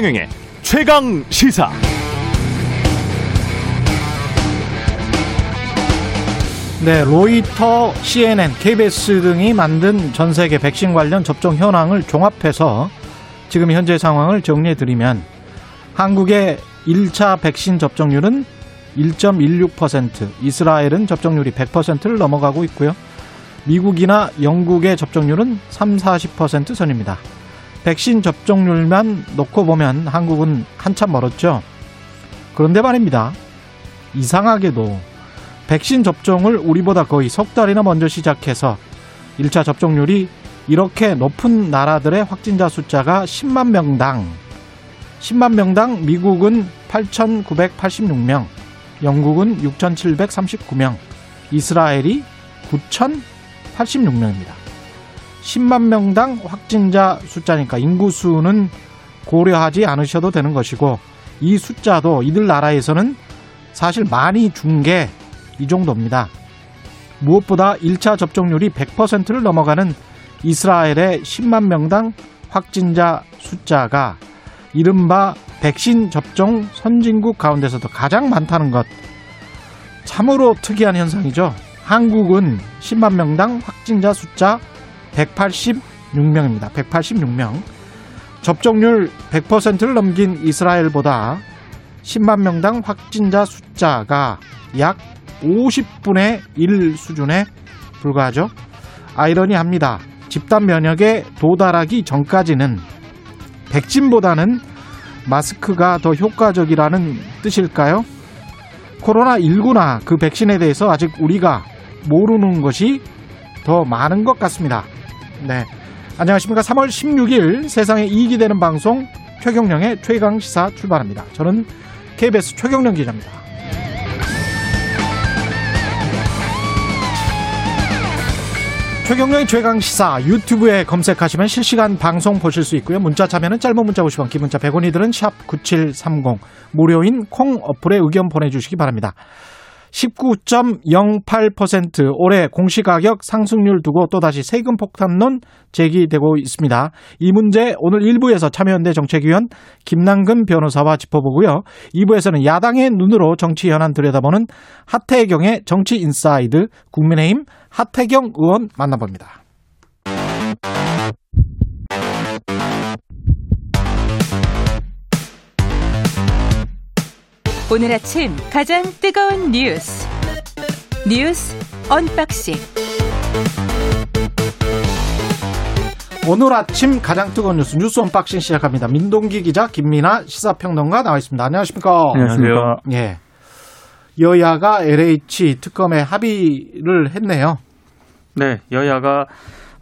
최경영의 최강 시사. 네, 로이터, CNN, KBS 등이 만든 전 세계 백신 관련 접종 현황을 종합해서 지금 현재 상황을 정리해 드리면 한국의 1차 백신 접종률은 1.16%, 이스라엘은 접종률이 100%를 넘어가고 있고요. 미국이나 영국의 접종률은 3, 40% 선입니다. 백신 접종률만 놓고 보면 한국은 한참 멀었죠. 그런데 말입니다. 이상하게도 백신 접종을 우리보다 거의 석 달이나 먼저 시작해서 1차 접종률이 이렇게 높은 나라들의 확진자 숫자가 10만 명당 10만 명당 미국은 8,986명, 영국은 6,739명, 이스라엘이 9,086명입니다. 10만 명당 확진자 숫자니까 인구수는 고려하지 않으셔도 되는 것이고 이 숫자도 이들 나라에서는 사실 많이 준 게 이 정도입니다. 무엇보다 1차 접종률이 100%를 넘어가는 이스라엘의 10만 명당 확진자 숫자가 이른바 백신 접종 선진국 가운데서도 가장 많다는 것. 참으로 특이한 현상이죠. 한국은 10만 명당 확진자 숫자 186명입니다. 186명. 접종률 100%를 넘긴 이스라엘보다 10만 명당 확진자 숫자가 약 50분의 1 수준에 불과하죠. 아이러니합니다. 집단 면역에 도달하기 전까지는 백신보다는 마스크가 더 효과적이라는 뜻일까요? 코로나19나 그 백신에 대해서 아직 우리가 모르는 것이 더 많은 것 같습니다. 네. 안녕하십니까. 3월 16일 세상에 이익이 되는 방송 최경령의 최강 시사 출발합니다. 저는 KBS 최경령 기자입니다. 최경령의 최강 시사 유튜브에 검색하시면 실시간 방송 보실 수 있고요. 문자 참여는 짧은 문자 50원, 긴 문자 100원이들은 샵9730 무료인 콩 어플에 의견 보내 주시기 바랍니다. 19.08% 올해 공시가격 상승률 두고 또다시 세금 폭탄론 제기되고 있습니다. 이 문제 오늘 1부에서 참여연대 정책위원 김남근 변호사와 짚어보고요. 2부에서는 야당의 눈으로 정치 현안 들여다보는 하태경의 정치 inside 국민의힘 하태경 의원 만나봅니다. 오늘 아침 가장 뜨거운 뉴스 뉴스 언박싱 오늘 아침 가장 뜨거운 뉴스 뉴스 unboxing 시작합니다. 민동기 기자 김민아 시사평론가 나와 있습니다. 안녕하십니까? 안녕하세요. 예. 여야가 LH 특검에 합의를 했네요. 네, 여야가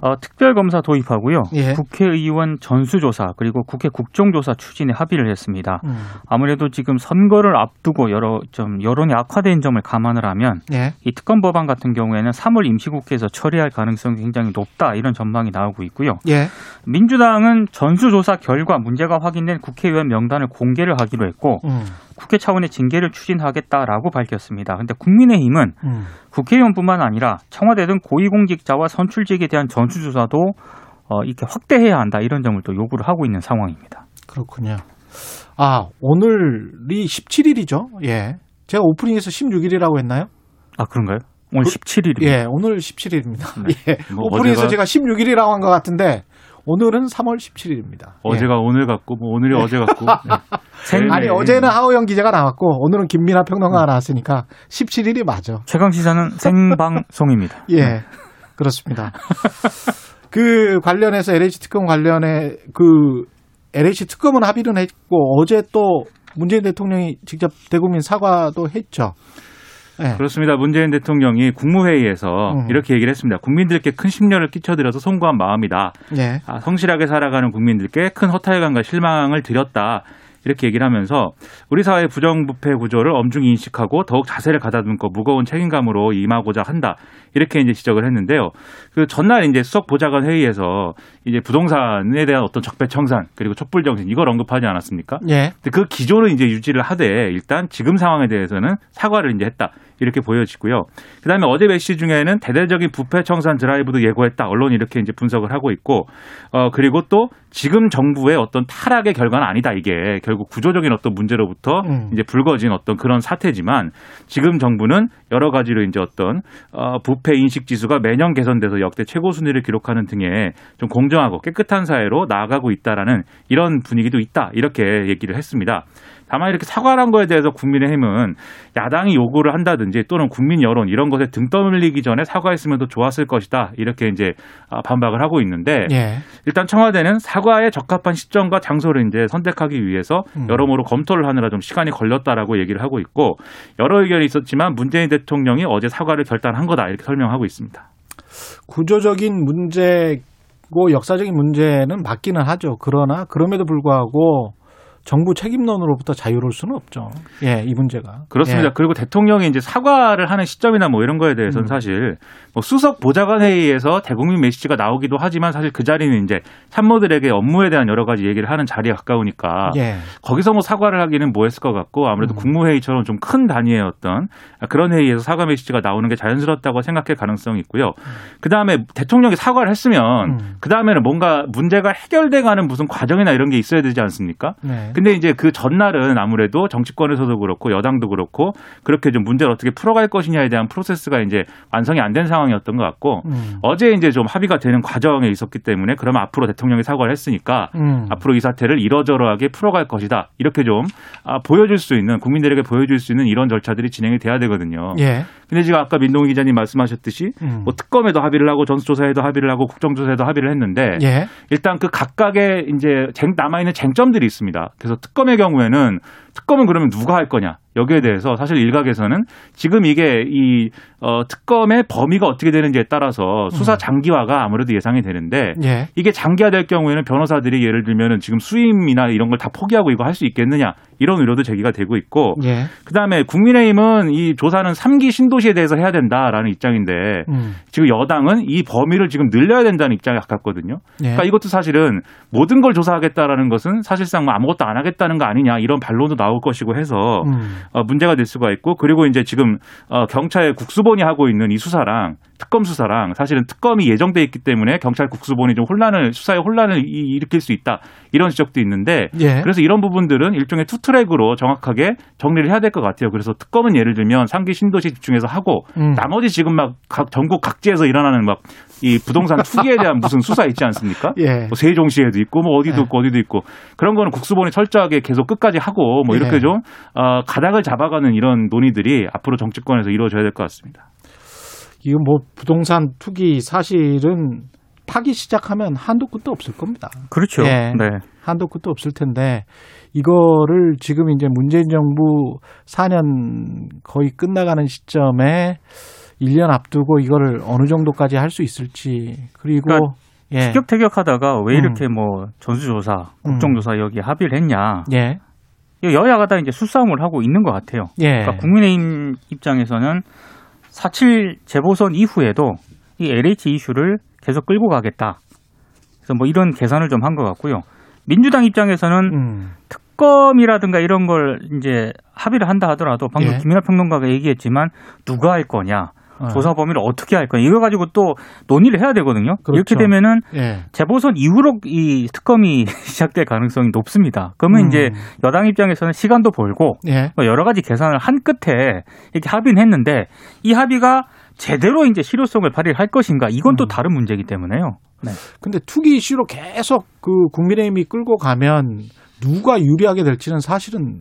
어, 특별검사 도입하고요. 예. 국회의원 전수조사 그리고 국회 국정조사 추진에 합의를 했습니다. 음. 아무래도 지금 선거를 앞두고 여러 좀 여론이 악화된 점을 감안을 하면 예. 이 특검 법안 같은 경우에는 3월 임시국회에서 처리할 가능성이 굉장히 높다 이런 전망이 나오고 있고요. 예. 민주당은 전수조사 결과 문제가 확인된 국회의원 명단을 공개를 하기로 했고 음. 국회 차원의 징계를 추진하겠다라고 밝혔습니다. 근데 국민의힘은 음. 국회의원뿐만 아니라 청와대 등 고위공직자와 선출직에 대한 전수조사도 어, 이렇게 확대해야 한다 이런 점을 또 요구를 하고 있는 상황입니다. 그렇군요. 아, 오늘이 17일이죠? 예. 제가 오프닝에서 16일이라고 했나요? 아 그런가요? 오늘 17일입니다. 예, 오늘 17일입니다. 네. 예. 뭐 오프닝에서 어제가- 제가 16일이라고 한 것 같은데 오늘은 3월 17일입니다. 어제가 오늘 같고 뭐 오늘이 어제 같고 네. 생- 아니, 네. 어제는 하우영 기자가 나왔고 오늘은 김민아 평론가가 나왔으니까 17일이 맞아. 최강 시사는 생방송입니다. 예. 그렇습니다. 그 관련해서 LH 특검 관련해 그 LH 특검은 합의는 했고 어제 또 문재인 대통령이 직접 대국민 사과도 했죠. 예. 그렇습니다. 문재인 대통령이 국무회의에서 음. 이렇게 얘기를 했습니다. 국민들께 큰 심려를 끼쳐드려서 송구한 마음이다. 예. 아, 성실하게 살아가는 국민들께 큰 허탈감과 실망을 드렸다. 이렇게 얘기를 하면서 우리 사회의 부정부패 구조를 엄중히 인식하고 더욱 자세를 가다듬고 무거운 책임감으로 임하고자 한다. 이렇게 이제 지적을 했는데요. 그 전날 이제 수석 보좌관 회의에서 이제 부동산에 대한 어떤 적폐청산 그리고 촛불 정신 이걸 언급하지 않았습니까? 예. 근데 그 기조를 이제 유지를 하되 일단 지금 상황에 대해서는 사과를 이제 했다. 이렇게 보여지고요. 그다음에 어제 메시 중에는 대대적인 부패 청산 드라이브도 예고했다. 언론이 이렇게 이제 분석을 하고 있고 어 그리고 또 지금 정부의 어떤 타락의 결과는 아니다. 이게 결국 구조적인 어떤 문제로부터 음. 이제 불거진 어떤 그런 사태지만 지금 정부는 여러 가지로 이제 어떤 어 부패 인식 지수가 매년 개선돼서 역대 최고 순위를 기록하는 등의 좀 공정하고 깨끗한 사회로 나아가고 있다라는 이런 분위기도 있다. 이렇게 얘기를 했습니다. 다만 이렇게 사과를 한 거에 대해서 국민의힘은 야당이 요구를 한다든지 또는 국민 여론 이런 것에 등 떠밀리기 전에 사과했으면 더 좋았을 것이다. 이렇게 이제 아, 반박을 하고 있는데 예. 일단 청와대는 사과에 적합한 시점과 장소를 이제 선택하기 위해서 음. 여러모로 검토를 하느라 좀 시간이 걸렸다라고 얘기를 하고 있고 여러 의견이 있었지만 문재인 대통령이 어제 사과를 결단한 거다 이렇게 설명하고 있습니다. 구조적인 문제고 역사적인 문제는 맞기는 하죠. 그러나 그럼에도 불구하고 정부 책임론으로부터 자유로울 수는 없죠. 예, 이 문제가. 그렇습니다. 예. 그리고 대통령이 이제 사과를 하는 시점이나 뭐 이런 거에 대해서는 음. 사실 뭐 수석 보좌관 회의에서 대국민 메시지가 나오기도 하지만 사실 그 자리는 이제 참모들에게 업무에 대한 여러 가지 얘기를 하는 자리에 가까우니까 예. 거기서 뭐 사과를 하기는 뭐 했을 것 같고 아무래도 음. 국무회의처럼 좀 큰 단위의 어떤 그런 회의에서 사과 메시지가 나오는 게 자연스럽다고 생각할 가능성이 있고요. 그 다음에 대통령이 사과를 했으면 음. 그 다음에는 뭔가 문제가 해결돼 가는 무슨 과정이나 이런 게 있어야 되지 않습니까? 네. 근데 이제 그 전날은 아무래도 정치권에서도 그렇고 여당도 그렇고 그렇게 좀 문제를 어떻게 풀어갈 것이냐에 대한 프로세스가 이제 완성이 안 된 상황이었던 것 같고 음. 어제 이제 좀 합의가 되는 과정에 있었기 때문에 그러면 앞으로 대통령이 사과를 했으니까 음. 앞으로 이 사태를 이러저러하게 풀어갈 것이다. 이렇게 좀 아, 보여줄 수 있는 국민들에게 보여줄 수 있는 이런 절차들이 진행이 돼야 되거든요. 예. 근데 지금 아까 민동희 기자님 말씀하셨듯이 음. 뭐 특검에도 합의를 하고 전수조사에도 합의를 하고 국정조사에도 합의를 했는데 예. 일단 그 각각의 이제 쟁- 남아 있는 쟁점들이 있습니다. 그래서 특검의 경우에는 특검은 그러면 누가 할 거냐 여기에 대해서 사실 일각에서는 지금 이게 이 어, 특검의 범위가 어떻게 되는지에 따라서 수사 장기화가 아무래도 예상이 되는데 예. 이게 장기화될 경우에는 변호사들이 예를 들면은 지금 수임이나 이런 걸 다 포기하고 이거 할 수 있겠느냐 이런 의료도 제기가 되고 있고 예. 그다음에 국민의힘은 이 조사는 3기 신도시에 대해서 해야 된다라는 입장인데 음. 지금 여당은 이 범위를 지금 늘려야 된다는 입장에 가깝거든요. 예. 그러니까 이것도 사실은 모든 걸 조사하겠다라는 것은 사실상 뭐 아무것도 안 하겠다는 거 아니냐 이런 반론도 나올 것이고 해서 음. 어, 문제가 될 수가 있고 그리고 이제 지금 어, 경찰 국수본이 하고 있는 이 수사랑 특검 수사랑 사실은 특검이 예정돼 있기 때문에 경찰 국수본이 좀 혼란을 수사에 혼란을 이- 일으킬 수 있다 이런 지적도 있는데 예. 그래서 이런 부분들은 일종의 투트랙으로 정확하게 정리를 해야 될 것 같아요. 그래서 특검은 예를 들면 상기 신도시 집중해서 하고 음. 나머지 지금 막 각 전국 각지에서 일어나는 막 이 부동산 투기에 대한 무슨 수사 있지 않습니까? 예. 뭐 세종시에도 있고 뭐 어디도 예. 있고 어디도 있고 그런 거는 국수본이 철저하게 계속 끝까지 하고 뭐 이렇게 예. 좀 어, 가닥을 잡아가는 이런 논의들이 앞으로 정치권에서 이루어져야 될 것 같습니다. 이거 뭐 부동산 투기 사실은 파기 시작하면 한도 끝도 없을 겁니다. 그렇죠. 예. 네. 한도 끝도 없을 텐데 이거를 지금 이제 문재인 정부 4년 거의 끝나가는 시점에 1년 앞두고 이거를 어느 정도까지 할 수 있을지 그리고 그러니까 예. 티격태격하다가 왜 이렇게 뭐 전수조사, 국정조사 여기 합의를 했냐. 예. 이 여야가 다 이제 수싸움을 하고 있는 것 같아요. 예. 그러니까 국민의힘 입장에서는 4.7 재보선 이후에도 이 LH 이슈를 계속 끌고 가겠다. 그래서 뭐 이런 계산을 좀 한 것 같고요. 민주당 입장에서는 음. 특검이라든가 이런 걸 이제 합의를 한다 하더라도 방금 예. 김연아 평론가가 얘기했지만 누가 할 거냐, 어. 조사 범위를 어떻게 할 거냐 이거 가지고 또 논의를 해야 되거든요. 그렇죠. 이렇게 되면은 예. 재보선 이후로 이 특검이 시작될 가능성이 높습니다. 그러면 음. 이제 여당 입장에서는 시간도 벌고 예. 뭐 여러 가지 계산을 한 끝에 이렇게 합의는 했는데 이 합의가 제대로 이제 실효성을 발휘할 것인가 이건 또 음. 다른 문제이기 때문에요. 네. 근데 투기 이슈로 계속 그 국민의힘이 끌고 가면 누가 유리하게 될지는 사실은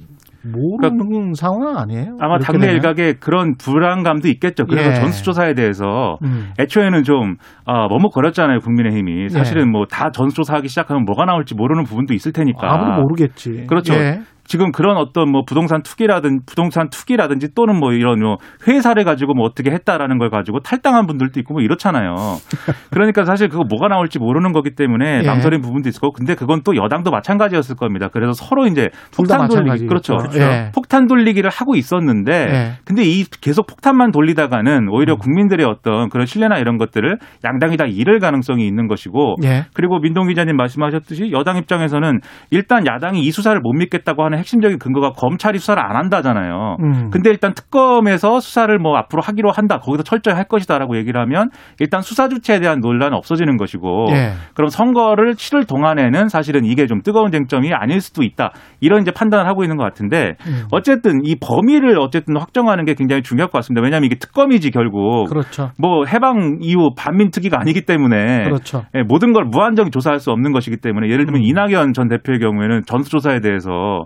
모르는 상황 아니에요? 아마 당내 되면? 일각에 그런 불안감도 있겠죠. 그래서 예. 전수조사에 대해서 음. 애초에는 좀 어, 머뭇거렸잖아요 국민의힘이 사실은 뭐다 전수조사하기 시작하면 뭐가 나올지 모르는 부분도 있을 테니까 아무도 모르겠지. 그렇죠. 예. 지금 그런 어떤 뭐 부동산 투기라든 부동산 투기라든지 또는 뭐 이런 뭐 회사를 가지고 뭐 어떻게 했다라는 걸 가지고 탈당한 분들도 있고 뭐 이렇잖아요. 그러니까 사실 그거 뭐가 나올지 모르는 거기 때문에 예. 망설인 부분도 있을 거고 근데 그건 또 여당도 마찬가지였을 겁니다. 그래서 서로 이제 폭탄 돌리기. 그렇죠. 그렇죠. 예. 폭탄 돌리기를 하고 있었는데 예. 근데 이 계속 폭탄만 돌리다가는 오히려 음. 국민들의 어떤 그런 신뢰나 이런 것들을 양당이 다 잃을 가능성이 있는 것이고 예. 그리고 민동 기자님 말씀하셨듯이 여당 입장에서는 일단 야당이 이 수사를 못 믿겠다고 하는 하는 핵심적인 근거가 검찰이 수사를 안 한다잖아요. 음. 근데 일단 특검에서 수사를 뭐 앞으로 하기로 한다. 거기서 철저히 할 것이다라고 얘기를 하면 일단 수사 주체에 대한 논란은 없어지는 것이고 예. 그럼 선거를 치를 동안에는 사실은 이게 좀 뜨거운 쟁점이 아닐 수도 있다. 이런 이제 판단을 하고 있는 것 같은데 음. 어쨌든 이 범위를 어쨌든 확정하는 게 굉장히 중요할 것 같습니다. 왜냐하면 이게 특검이지 결국 그렇죠. 뭐 해방 이후 반민특위가 아니기 때문에 그렇죠. 예, 모든 걸 무한정 조사할 수 없는 것이기 때문에 예를 들면 음. 이낙연 전 대표의 경우에는 전수조사에 대해서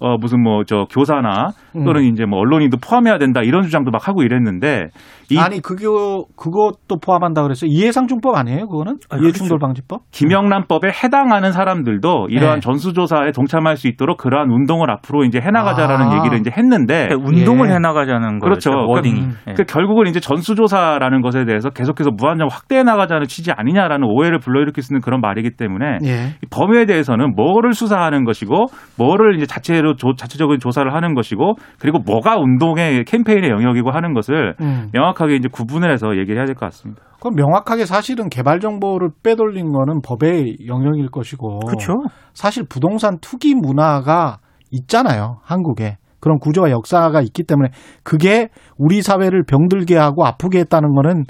어 무슨 뭐 저 교사나 또는 음. 이제 뭐 언론인도 포함해야 된다 이런 주장도 막 하고 이랬는데 이 아니 그거 그것도 포함한다 그랬어요. 이해상충법 아니에요? 그거는 아, 이해충돌방지법? 김영란법에 해당하는 사람들도 이러한 네. 전수조사에 동참할 수 있도록 그러한 운동을 앞으로 이제 해나가자라는 아. 얘기를 이제 했는데 그러니까 운동을 예. 해나가자는 그렇죠. 거죠. 워딩이. 그러니까, 예. 그 결국은 이제 전수조사라는 것에 대해서 계속해서 무한정 확대해 나가자는 취지 아니냐라는 오해를 불러일으킬 수 있는 그런 말이기 때문에 예. 이 범위에 대해서는 뭐를 수사하는 것이고 뭐를 이제 자체 로 조- 자체적인 조사를 하는 것이고 그리고 뭐가 운동의 캠페인의 영역이고 하는 것을 음. 명확하게 이제 구분을 해서 얘기를 해야 될 것 같습니다. 그럼 명확하게 사실은 개발 정보를 빼돌린 거는 법의 영역일 것이고. 그렇죠. 사실 부동산 투기 문화가 있잖아요. 한국에. 그런 구조와 역사가 있기 때문에 그게 우리 사회를 병들게 하고 아프게 했다는 거는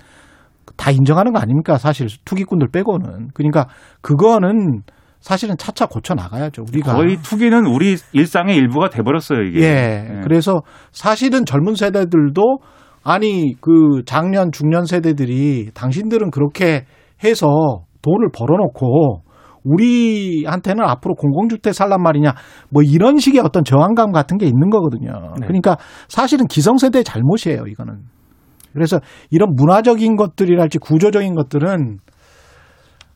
다 인정하는 거 아닙니까? 사실 투기꾼들 빼고는. 그러니까 그거는 사실은 차차 고쳐 나가야죠. 우리가 거의 투기는 우리 일상의 일부가 돼버렸어요 이게. 예. 예. 그래서 사실은 젊은 세대들도 아니 그 작년 중년 세대들이 당신들은 그렇게 해서 돈을 벌어놓고 우리한테는 앞으로 공공주택 살란 말이냐 뭐 이런 식의 어떤 저항감 같은 게 있는 거거든요. 네. 그러니까 사실은 기성세대의 잘못이에요 이거는. 그래서 이런 문화적인 것들이랄지 구조적인 것들은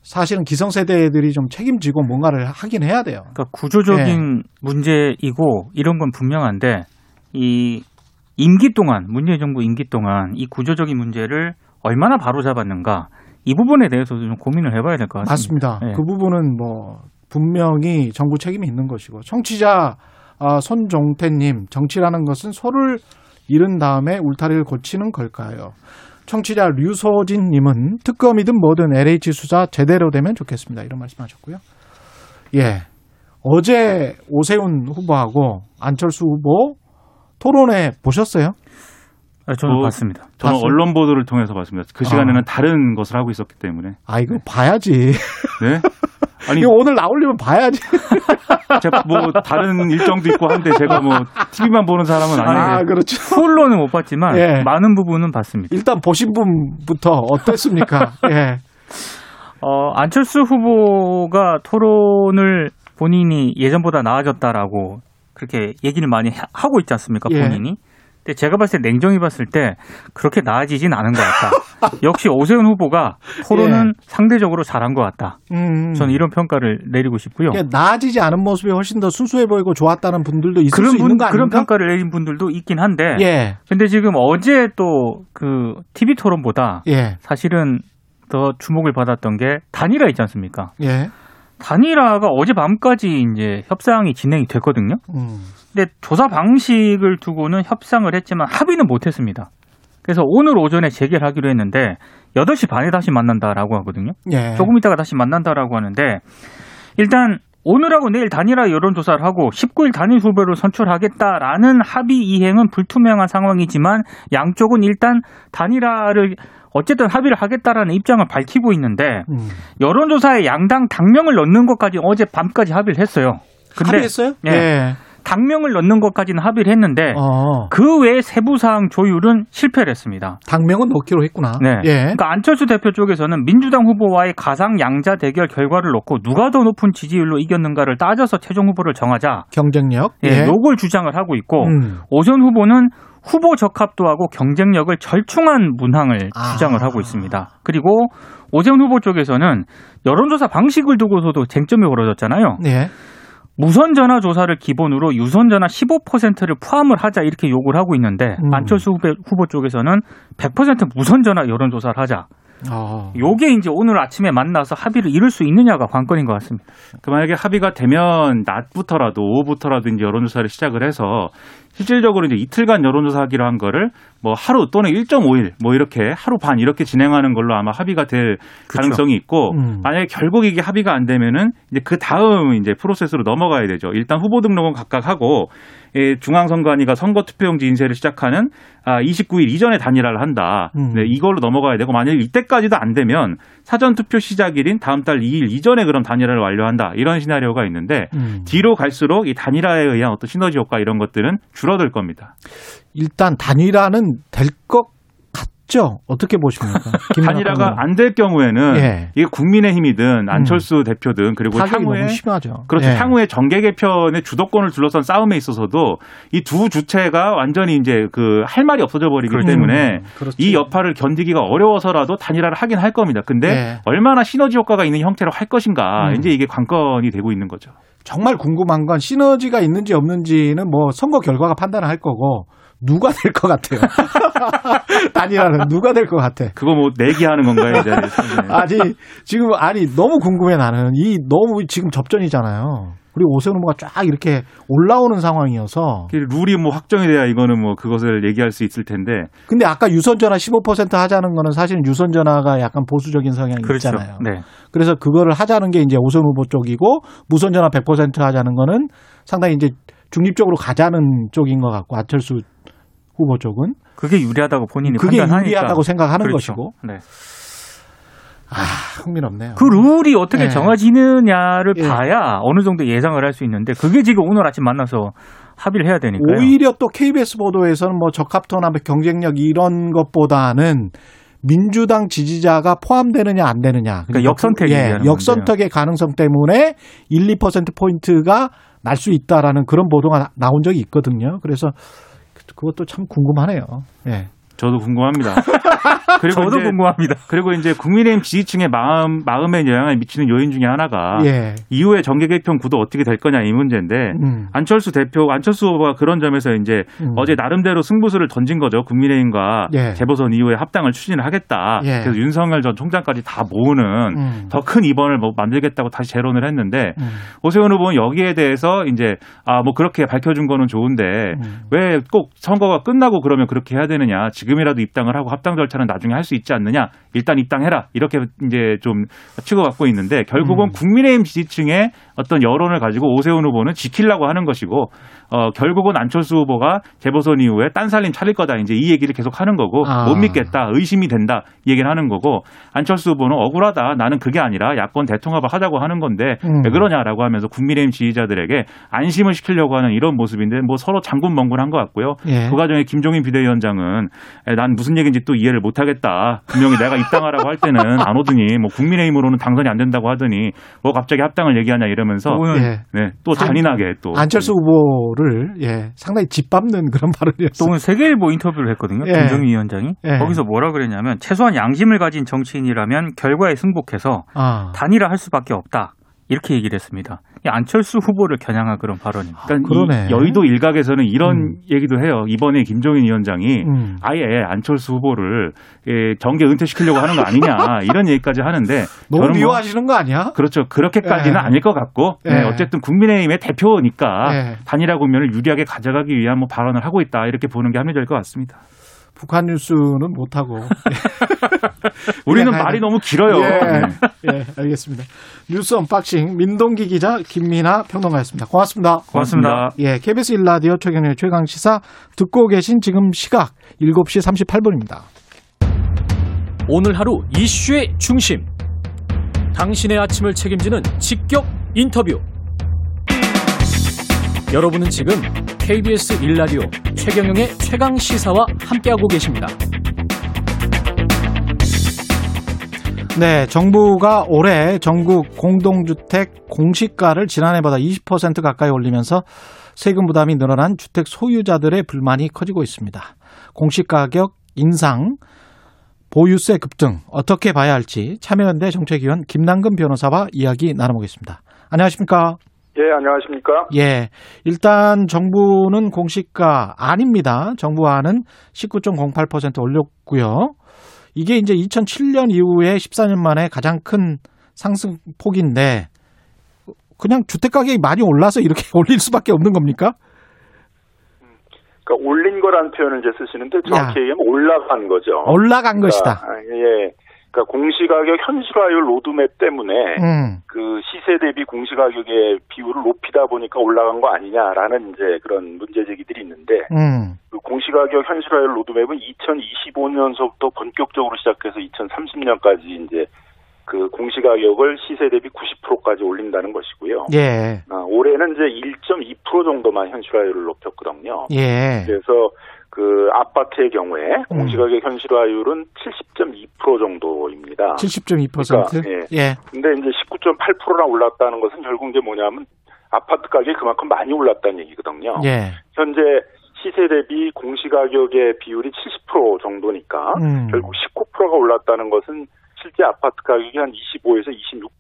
사실은 기성세대들이 좀 책임지고 뭔가를 하긴 해야 돼요. 그러니까 구조적인 예. 문제이고 이런 건 분명한데 이 임기 동안 문재인 정부 임기 동안 이 구조적인 문제를 얼마나 바로 잡았는가 이 부분에 대해서도 좀 고민을 해봐야 될 것 같습니다. 맞습니다. 예. 그 부분은 뭐 분명히 정부 책임이 있는 것이고 청취자 아, 손종태님 정치라는 것은 소를 잃은 다음에 울타리를 고치는 걸까요? 청취자 류소진 님은 특검이든 뭐든 LH 수사 제대로 되면 좋겠습니다. 이런 말씀하셨고요. 예, 어제 오세훈 후보하고 안철수 후보 토론회 보셨어요? 아, 저는 뭐, 봤습니다. 저는 봤어요? 언론 보도를 통해서 봤습니다. 그 시간에는 다른 것을 하고 있었기 때문에. 아 이거 봐야지. 네. 아니 이거 오늘 나오려면 봐야지. 제가 뭐 다른 일정도 있고 한데 제가 뭐 TV만 보는 사람은 아 아닌데 그렇죠. 풀로는 못 봤지만 예. 많은 부분은 봤습니다. 일단 보신 분부터 어땠습니까? 예. 어, 안철수 후보가 토론을 본인이 예전보다 나아졌다라고 그렇게 얘기를 많이 하- 하고 있지 않습니까? 예. 본인이. 근데 제가 봤을 때 냉정히 봤을 때 그렇게 나아지진 않은 것 같다. 역시 오세훈 후보가 토론은 상대적으로 잘한 것 같다. 음. 저는 이런 평가를 내리고 싶고요. 이게 나아지지 않은 모습이 훨씬 더 순수해 보이고 좋았다는 분들도 있을 그런 수 있는 분, 거? 그런 평가를 내린 분들도 있긴 한데. 예. 근데 지금 어제 또 그 TV 토론보다 예. 사실은 더 주목을 받았던 게 단일화 있지 않습니까? 예. 단일화가 어젯밤까지 이제 협상이 진행이 됐거든요. 음. 근데 조사 방식을 두고는 협상을 했지만 합의는 못 했습니다. 그래서 오늘 오전에 재개를 하기로 했는데 8시 반에 다시 만난다라고 하거든요. 예. 조금 있다가 다시 만난다라고 하는데 일단 오늘하고 내일 단일화 여론조사를 하고 19일 단일 후보를 선출하겠다라는 합의 이행은 불투명한 상황이지만 양쪽은 일단 단일화를 어쨌든 합의를 하겠다라는 입장을 밝히고 있는데 음. 여론조사에 양당 당명을 넣는 것까지 어제 밤까지 합의를 했어요. 근데 합의했어요? 예. 당명을 넣는 것까지는 합의를 했는데 어. 그 외 세부 사항 조율은 실패를 했습니다. 당명은 넣기로 했구나. 네. 예. 그러니까 안철수 대표 쪽에서는 민주당 후보와의 가상 양자 대결 결과를 놓고 누가 더 높은 지지율로 이겼는가를 따져서 최종 후보를 정하자. 경쟁력. 예, 요걸 주장을 하고 있고 음. 오선 후보는 후보 적합도 하고 경쟁력을 절충한 문항을 아. 주장을 하고 있습니다. 그리고 오세훈 후보 쪽에서는 여론조사 방식을 두고서도 쟁점이 벌어졌잖아요. 예. 무선 전화 조사를 기본으로 유선 전화 15%를 포함을 하자 이렇게 요구를 하고 있는데 음. 안철수 후보, 후보 쪽에서는 100% 무선 전화 여론 조사를 하자. 어. 요게 이제 오늘 아침에 만나서 합의를 이룰 수 있느냐가 관건인 것 같습니다. 그 만약에 합의가 되면 낮부터라도 오후부터라도 이제 여론조사를 시작을 해서 실질적으로 이제 이틀간 여론조사하기로 한 거를 뭐 하루 또는 1.5일 뭐 이렇게 하루 반 이렇게 진행하는 걸로 아마 합의가 될 가능성이 있고 음. 만약에 결국 이게 합의가 안 되면은 이제 그 다음 이제 프로세스로 넘어가야 되죠. 일단 후보 등록은 각각 하고 예, 중앙선관위가 선거 투표용지 인쇄를 시작하는 아, 29일 이전에 단일화를 한다. 음. 네, 이걸로 넘어가야 되고 만약에 이때까지도 안 되면 사전 투표 시작일인 다음 달 2일 이전에 그럼 단일화를 완료한다. 이런 시나리오가 있는데 음. 뒤로 갈수록 이 단일화에 의한 어떤 시너지 효과 이런 것들은 줄어들 겁니다. 일단 단일화는 될 것 같죠? 어떻게 보십니까? 단일화가. 안 될 경우에는 예. 이게 국민의힘이든 안철수 대표든 그리고 향후에 너무 심하죠. 그렇죠. 예. 향후에 정계 개편의 주도권을 둘러싼 싸움에 있어서도 이 두 주체가 완전히 이제 그 할 말이 없어져 버리기 그렇죠. 때문에 그렇지. 이 여파를 견디기가 어려워서라도 단일화를 하긴 할 겁니다. 근데 예. 얼마나 시너지 효과가 있는 형태로 할 것인가 음. 이제 이게 관건이 되고 있는 거죠. 정말 궁금한 건 시너지가 있는지 없는지는 뭐 선거 결과가 판단을 할 거고 누가 될 것 같아요. 단일화는 누가 될 것 같아. 그거 뭐 내기하는 건가요, 이제? 아니 지금 아니 너무 궁금해 나는 이 너무 지금 접전이잖아요. 그리고 오세훈 후보가 쫙 이렇게 올라오는 상황이어서 룰이 뭐 확정이 돼야 이거는 뭐 그것을 얘기할 수 있을 텐데 근데 아까 유선 전화 15% 하자는 거는 사실은 유선 전화가 약간 보수적인 성향이 그렇죠. 있잖아요. 네. 그래서 그거를 하자는 게 이제 오세훈 후보 쪽이고 무선 전화 100% 하자는 거는 상당히 이제 중립적으로 가자는 쪽인 것 같고 안철수 후보 쪽은 그게 유리하다고 본인이 그게 판단하니까. 유리하다고 생각하는 그렇죠. 것이고 네. 아 흥미롭네요. 그 룰이 어떻게 네. 정해지느냐를 예. 봐야 어느 정도 예상을 할 수 있는데 그게 지금 오늘 아침 만나서 합의를 해야 되니까요. 오히려 또 KBS 보도에서는 뭐 적합도나 경쟁력 이런 것보다는 민주당 지지자가 포함되느냐 안 되느냐. 그러니까 역선택 예, 역선택의 가능성 때문에 1, 2% 포인트가 날 수 있다라는 그런 보도가 나- 나온 적이 있거든요. 그래서 그것도 참 궁금하네요. 예. 저도 궁금합니다. 그리고 저도 이제 궁금합니다. 그리고 이제 국민의힘 지지층의 마음 마음에 영향을 미치는 요인 중에 하나가 예. 이후에 정계 개편 구도 어떻게 될 거냐 이 문제인데 음. 안철수 대표 안철수 후보가 그런 점에서 이제 음. 어제 나름대로 승부수를 던진 거죠 국민의힘과 예. 재보선 이후에 합당을 추진을 하겠다. 예. 그래서 윤석열 전 총장까지 다 모으는 음. 더큰 입원을 뭐 만들겠다고 다시 재론을 했는데 음. 오세훈 후보는 여기에 대해서 이제 아 뭐 그렇게 밝혀준 거는 좋은데 음. 왜꼭 선거가 끝나고 그러면 그렇게 해야 되느냐 지금 이라도 입당을 하고 합당 절차는 나중에 할 수 있지 않느냐 일단 입당해라 이렇게 이제 좀 치고받고 있는데 결국은 음. 국민의힘 지지층의 어떤 여론을 가지고 오세훈 후보는 지키려고 하는 것이고 어 결국은 안철수 후보가 재보선 이후에 딴 살림 차릴 거다 이제 이 얘기를 계속 하는 거고 아. 못 믿겠다 의심이 된다 이 얘기를 하는 거고 안철수 후보는 억울하다 나는 그게 아니라 야권 대통합을 하자고 하는 건데 음. 왜 그러냐라고 하면서 국민의힘 지지자들에게 안심을 시키려고 하는 이런 모습인데 뭐 서로 장군멍군한 것 같고요. 예. 그 과정에 김종인 비대위원장은 에, 난 무슨 얘기인지 또 이해를 못하겠다. 분명히 내가 입당하라고 할 때는 안 오더니 뭐 국민의힘으로는 당선이 안 된다고 하더니 뭐 갑자기 합당을 얘기하냐 이러면서 예. 네, 또 잔인하게 또 안철수 후보 를 예, 상당히 짓밟는 그런 또 발언이었어요. 오늘 세계일보 인터뷰를 했거든요. 예. 김정희 위원장이 예. 거기서 뭐라 그랬냐면 최소한 양심을 가진 정치인이라면 결과에 승복해서 아. 단일화할 수밖에 없다. 이렇게 얘기를 했습니다. 이 안철수 후보를 겨냥한 그런 발언입니다. 그러니까 그러네. 이 여의도 일각에서는 이런 음. 얘기도 해요. 이번에 김종인 위원장이 음. 아예 안철수 후보를 예, 정계 은퇴시키려고 하는 거 아니냐 이런 얘기까지 하는데 너무 저는 뭐 미워하시는 거 아니야? 그렇죠. 그렇게까지는 예. 아닐 것 같고 예. 네, 어쨌든 국민의힘의 대표니까 예. 단일화 국면을 유리하게 가져가기 위한 뭐 발언을 하고 있다 이렇게 보는 게 합리적일 것 같습니다. 북한 뉴스는 못하고. 우리는 말이 돼. 너무 길어요. 예, 네. 예, 알겠습니다. 뉴스 unboxing 민동기 기자 김민아 평론가였습니다. 고맙습니다. 고맙습니다. 예, KBS 일라디오 최경영의 최강 시사 듣고 계신 지금 시각 7시 38분입니다. 오늘 하루 이슈의 중심. 당신의 아침을 책임지는 직격 인터뷰. 여러분은 지금 KBS 일라디오 최경영의 최강 시사와 함께하고 계십니다. 네, 정부가 올해 전국 공동주택 공시가를 지난해보다 20% 가까이 올리면서 세금 부담이 늘어난 주택 소유자들의 불만이 커지고 있습니다. 공시가격 인상, 보유세 급등 어떻게 봐야 할지 참여연대 정책위원 김남근 변호사와 이야기 나눠보겠습니다. 안녕하십니까? 예, 안녕하십니까? 예. 일단 정부는 공시가 아닙니다. 정부와는 19.08% 올렸고요. 이게 이제 2007년 이후에 14년 만에 가장 큰 상승 폭인데 그냥 주택 가격이 많이 올라서 이렇게 올릴 수밖에 없는 겁니까? 그러니까 올린 거라는 표현을 이제 쓰시는데 정확히 얘기하면 올라간 거죠. 올라간 것이다. 그러니까, 아, 예. 그러니까 공시가격 현실화율 로드맵 때문에 음. 그 시세 대비 공시가격의 비율을 높이다 보니까 올라간 거 아니냐라는 이제 그런 문제 제기들이 있는데 음. 그 공시가격 현실화율 로드맵은 2025년서부터 본격적으로 시작해서 2030년까지 이제 그 공시가격을 시세 대비 90%까지 올린다는 것이고요. 예. 아, 올해는 이제 1.2% 정도만 현실화율을 높였거든요. 예. 그래서 그 아파트의 경우에 음. 공시가격 현실화율은 70.2% 정도입니다. 70.2%. 그러니까, 예. 근데 이제 19.8%나 올랐다는 것은 결국 이제 뭐냐면 아파트 가격이 그만큼 많이 올랐다는 얘기거든요. 예. 현재 시세 대비 공시가격의 비율이 70% 정도니까 음. 결국 19%가 올랐다는 것은 실제 아파트 가격이 한 25에서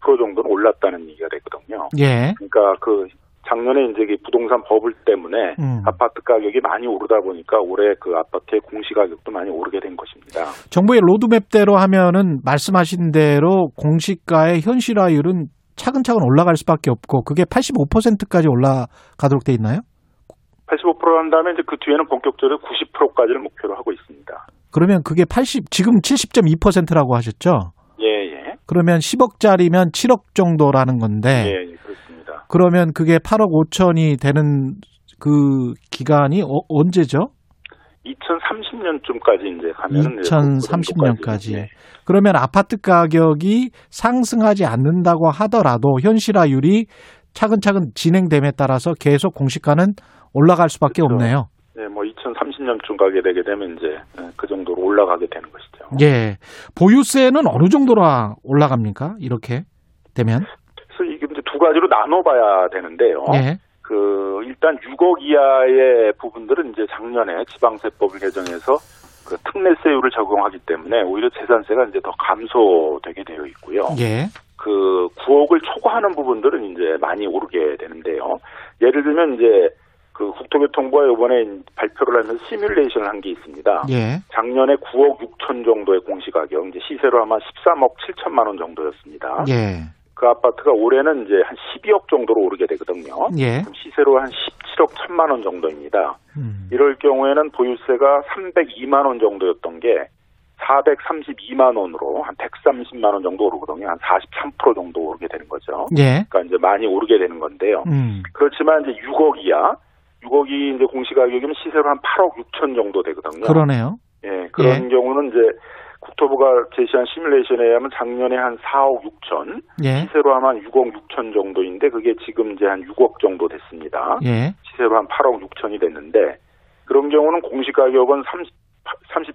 26% 정도는 올랐다는 얘기가 되거든요. 예. 그러니까 그 작년에 이제 그 부동산 버블 때문에 음. 아파트 가격이 많이 오르다 보니까 올해 그 아파트의 공시 가격도 많이 오르게 된 것입니다. 정부의 로드맵대로 하면은 말씀하신 대로 공시가의 현실화율은 차근차근 올라갈 수밖에 없고 그게 85%까지 올라가도록 돼 있나요? 85%로 한 다음에 이제 그 뒤에는 본격적으로 90%까지를 목표로 하고 있습니다. 그러면 그게 80 지금 70.2%라고 하셨죠? 예, 예. 그러면 10억짜리면 7억 정도라는 건데 예, 예, 그러면 그게 8억 5천이 되는 그 기간이 어, 언제죠? 2030년쯤까지 이제 가면은 2030년까지. 네. 그러면 아파트 가격이 상승하지 않는다고 하더라도 현실화율이 차근차근 진행됨에 따라서 계속 공시가는 올라갈 수밖에 그렇죠. 없네요. 네, 뭐 2030년쯤 가게 되게 되면 이제 예, 그 정도로 올라가게 되는 것이죠. 예. 보유세는 어느 정도로 올라갑니까? 이렇게 되면? 두 가지로 나눠봐야 되는데요. 예. 그 일단 6억 이하의 부분들은 이제 작년에 지방세법을 개정해서 그 특례세율을 적용하기 때문에 오히려 재산세가 이제 더 감소되게 되어 있고요. 예. 그 9억을 초과하는 부분들은 이제 많이 오르게 되는데요. 예를 들면 이제 그 국토교통부가 이번에 발표를 하면서 시뮬레이션을 한 게 있습니다. 예. 작년에 9억 6천 정도의 공시가격, 이제 시세로 아마 13억 7천만 원 정도였습니다. 예. 그 아파트가 올해는 이제 한 12억 정도로 오르게 되거든요. 예. 시세로 한 17억 1천만 원 정도입니다. 음. 이럴 경우에는 보유세가 302만 원 정도였던 게 432만 원으로 한 130만 원 정도 오르거든요. 한 43% 정도 오르게 되는 거죠. 예. 그러니까 이제 많이 오르게 되는 건데요. 음. 그렇지만 이제 6억 이하, 6억이 이제 공시가격이면 시세로 한 8억 6천 정도 되거든요. 그러네요. 예, 그런 예. 경우는 이제 국토부가 제시한 시뮬레이션에 의하면 작년에 한 4억 6천, 예. 시세로 하면 한 6억 6천 정도인데 그게 지금 이제 한 6억 정도 됐습니다. 예. 시세로 한 8억 6천이 됐는데 그런 경우는 공시가격은 30,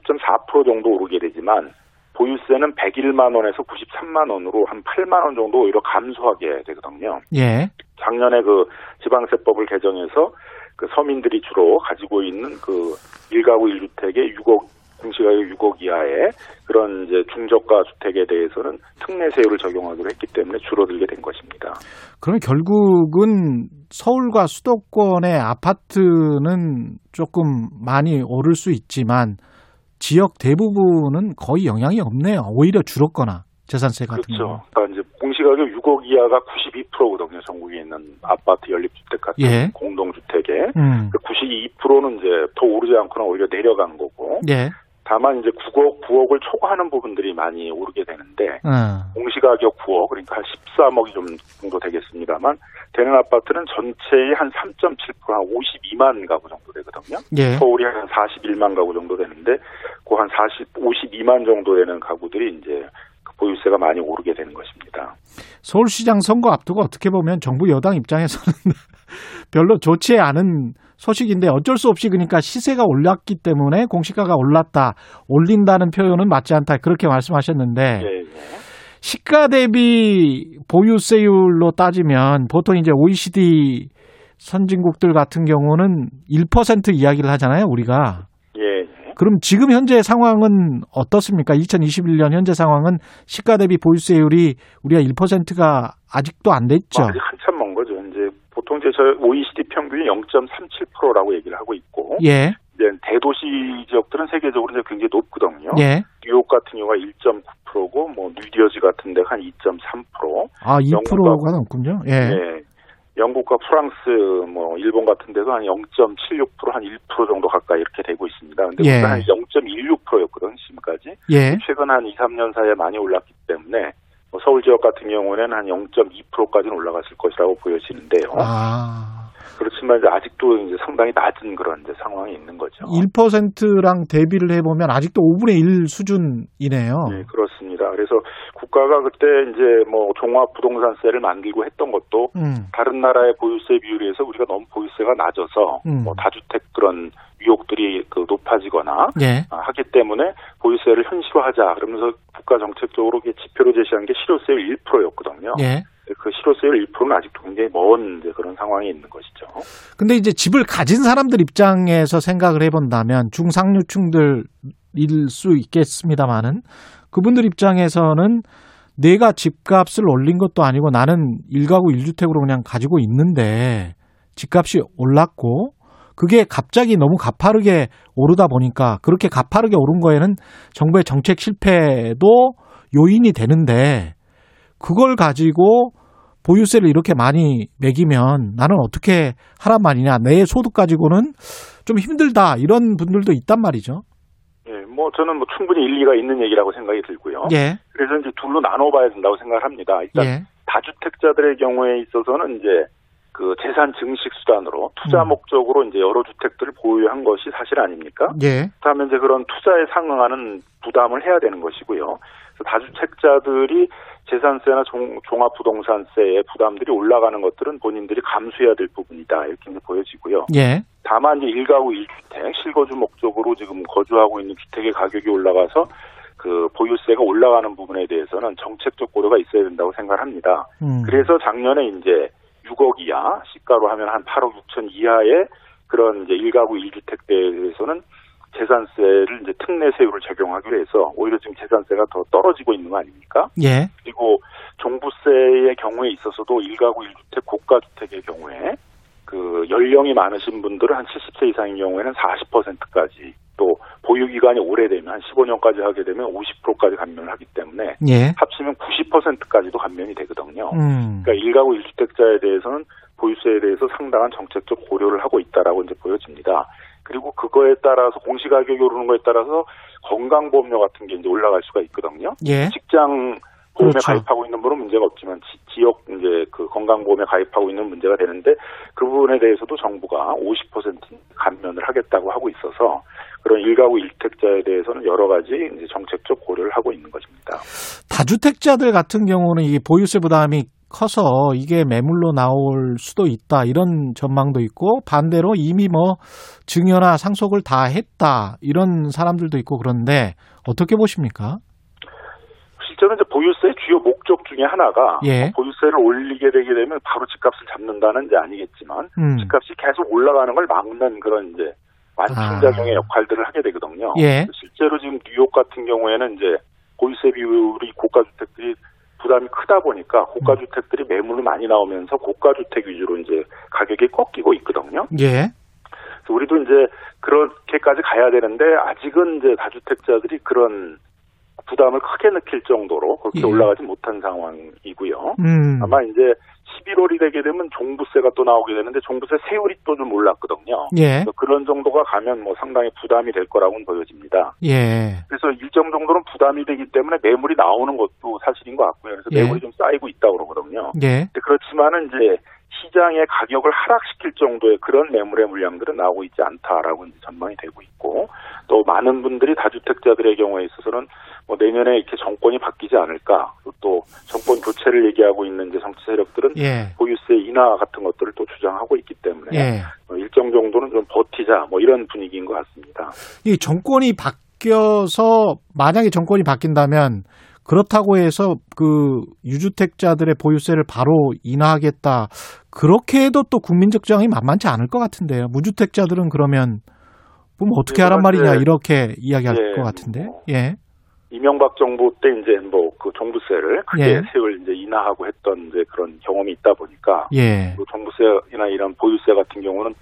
30.4% 정도 오르게 되지만 보유세는 101만 원에서 93만 원으로 한 8만 원 정도 오히려 감소하게 되거든요. 예. 작년에 그 지방세법을 개정해서 그 서민들이 주로 가지고 있는 그 일가구 1주택의 6억 공시가격 6억 이하의 그런 이제 중저가 주택에 대해서는 특례세율을 적용하기로 했기 때문에 줄어들게 된 것입니다. 그러면 결국은 서울과 수도권의 아파트는 조금 많이 오를 수 있지만 지역 대부분은 거의 영향이 없네요. 오히려 줄었거나 재산세 같은 그렇죠. 거. 그러니까 이제 공시가격 6억 이하가 92%거든요. 전국에 있는 아파트 연립주택 같은 예. 공동주택에 음. 그 92%는 이제 더 오르지 않거나 오히려 내려간 거고 예. 다만 이제 9억, 9억을 초과하는 부분들이 많이 오르게 되는데 어. 공시가격 9억 그러니까 한 13억이 좀 정도 되겠습니다만 되는 아파트는 전체의 한 3.7%한 52만 가구 정도 되거든요. 예. 서울이 한 41만 가구 정도 되는데 그 한 40, 52만 정도 되는 가구들이 이제 그 보유세가 많이 오르게 되는 것입니다. 서울시장 선거 앞두고 어떻게 보면 정부 여당 입장에서는 별로 좋지 않은 소식인데 어쩔 수 없이 그러니까 시세가 올랐기 때문에 공시가가 올랐다. 올린다는 표현은 맞지 않다. 그렇게 말씀하셨는데 예, 예. 시가 대비 보유세율로 따지면 보통 이제 OECD 선진국들 같은 경우는 1% 이야기를 하잖아요, 우리가. 예, 예. 그럼 지금 현재 상황은 어떻습니까? 2021년 현재 상황은 시가 대비 보유세율이 우리가 1%가 아직도 안 됐죠. 아직 한참 보통 이제 저 OECD 평균이 0.37%라고 얘기를 하고 있고 예, 이제 대도시 지역들은 세계적으로 이제 굉장히 높거든요. 예. 뉴욕 같은 경우가 1.9%고 뭐 뉴저지 같은 데가 한 2.3%. 아, 2%가 넘군요. 예. 예. 영국과 프랑스, 뭐 일본 같은 데도 한 0.76%, 한 1% 정도 가까이 이렇게 되고 있습니다. 근데 예. 우리가 한 0.16%였거든 지금까지. 예. 최근 한 2, 3년 사이에 많이 올랐기 때문에 뭐 서울 지역 같은 경우에는 한 0.2%까지는 올라갔을 것이라고 보여지는데요. 아. 그렇지만 이제 아직도 이제 상당히 낮은 그런 이제 상황이 있는 거죠. 1%랑 대비를 해보면 아직도 5분의 1 수준이네요. 네, 그렇습니다. 그래서 국가가 그때 이제 뭐 종합 부동산세를 만들고 했던 것도 음. 다른 나라의 보유세 비율에 서 우리가 너무 보유세가 낮아서 음. 뭐 다주택 그런 위혹들이 그 높아지거나 예. 아, 하기 때문에 보유세를 현실화하자 그러면서 국가 정책적으로 지표로 제시한 게 실효세율 1%였거든요. 예. 그 실효세율 1%는 아직도 굉장히 먼 그런 상황이 있는 것이죠. 근데 이제 집을 가진 사람들 입장에서 생각을 해본다면 중상류층들일 수 있겠습니다만은 그분들 입장에서는 내가 집값을 올린 것도 아니고 나는 일가구 일주택으로 그냥 가지고 있는데 집값이 올랐고 그게 갑자기 너무 가파르게 오르다 보니까 그렇게 가파르게 오른 거에는 정부의 정책 실패도 요인이 되는데 그걸 가지고 보유세를 이렇게 많이 매기면 나는 어떻게 하란 말이냐. 내 소득 가지고는 좀 힘들다. 이런 분들도 있단 말이죠. 예, 뭐 저는 뭐 충분히 일리가 있는 얘기라고 생각이 들고요. 예. 그래서 이제 둘로 나눠봐야 된다고 생각을 합니다. 일단 예. 다주택자들의 경우에 있어서는 이제 그 재산 증식 수단으로 투자 음. 목적으로 이제 여러 주택들을 보유한 것이 사실 아닙니까? 예. 그렇다면 이제 그런 투자에 상응하는 부담을 해야 되는 것이고요. 다주택자들이 재산세나 종, 종합부동산세의 부담들이 올라가는 것들은 본인들이 감수해야 될 부분이다 이렇게 이제 보여지고요. 예. 다만 이제 일가구 1주택 실거주 목적으로 지금 거주하고 있는 주택의 가격이 올라가서 그 보유세가 올라가는 부분에 대해서는 정책적 고려가 있어야 된다고 생각합니다. 음. 그래서 작년에 이제 6억 이하 시가로 하면 한 8억 6천 이하의 그런 이제 일가구 1주택대에 대해서는 재산세를 이제 특례세율을 적용하기로 해서 오히려 지금 재산세가 더 떨어지고 있는 거 아닙니까? 예. 그리고 종부세의 경우에 있어서도 일가구 1주택 고가주택의 경우에 그 연령이 많으신 분들은 한 70세 이상인 경우에는 40%까지 또 보유 기간이 오래되면 한 15년까지 하게 되면 50%까지 감면을 하기 때문에 예. 합치면 90%까지도 감면이 되거든요. 음. 그러니까 일가구 1주택자에 대해서는 보유세에 대해서 상당한 정책적 고려를 하고 있다라고 이제 보여집니다. 그리고 그거에 따라서 공시가격이 오르는 거에 따라서 건강보험료 같은 게 이제 올라갈 수가 있거든요. 예. 직장 보험에 그렇죠. 가입하고 있는 분은 문제가 없지만 지, 역 이제 그 건강보험에 가입하고 있는 문제가 되는데 그 부분에 대해서도 정부가 50% 감면을 하겠다고 하고 있어서 그런 일가구 일택자에 대해서는 여러 가지 이제 정책적 고려를 하고 있는 것입니다. 다주택자들 같은 경우는 이게 보유세 부담이 커서 이게 매물로 나올 수도 있다. 이런 전망도 있고 반대로 이미 뭐 증여나 상속을 다 했다. 이런 사람들도 있고 그런데 어떻게 보십니까? 실제로 이제 보유세의 주요 목적 중에 하나가 예. 보유세를 올리게 되게 되면 바로 집값을 잡는다는 게 아니겠지만 음. 집값이 계속 올라가는 걸 막는 그런 이제 완충작용의 아. 역할들을 하게 되거든요. 예. 실제로 지금 뉴욕 같은 경우에는 이제 보유세 비율이 고가주택들이 부담이 크다 보니까 고가주택들이 매물로 많이 나오면서 고가주택 위주로 이제 가격이 꺾이고 있거든요. 예. 그래서 우리도 이제 그렇게까지 가야 되는데 아직은 이제 다주택자들이 그런 부담을 크게 느낄 정도로 그렇게 예. 올라가지 못한 상황이고요. 음. 아마 이제 11월이 되게 되면 종부세가 또 나오게 되는데 종부세 세율이 또 좀 올랐거든요. 예. 그런 정도가 가면 뭐 상당히 부담이 될 거라고는 보여집니다. 예. 그래서 일정 정도는 부담이 되기 때문에 매물이 나오는 것도 사실인 것 같고요. 그래서 예. 매물이 좀 쌓이고 있다고 그러거든요. 예. 그렇지만은 이제 시장의 가격을 하락시킬 정도의 그런 매물의 물량들은 나오고 있지 않다라고 전망이 되고 있고 또 많은 분들이 다주택자들의 경우에 있어서는 뭐 내년에 이렇게 정권이 바뀌지 않을까 또 정권 교체를 얘기하고 있는 이제 정치 세력들은 예. 보유세 인하 같은 것들을 또 주장하고 있기 때문에 예. 어, 일정 정도는 좀 버티자 뭐 이런 분위기인 것 같습니다. 이 정권이 바뀌어서 만약에 정권이 바뀐다면 그렇다고 해서 그 유주택자들의 보유세를 바로 인하하겠다. 그렇게 해도 또 국민적 저항이 만만치 않을 것 같은데요. 무주택자들은 그러면 그럼 어떻게 네, 하란 말이냐 이렇게 이야기할 예, 것 같은데. 뭐. 예. 이명박 정부 때 이제 뭐 그 종부세를 크게 예. 세율 이제 인하하고 했던 이제 그런 경험이 있다 보니까 예. 그 종부세나 이런 보유세 같은 경우는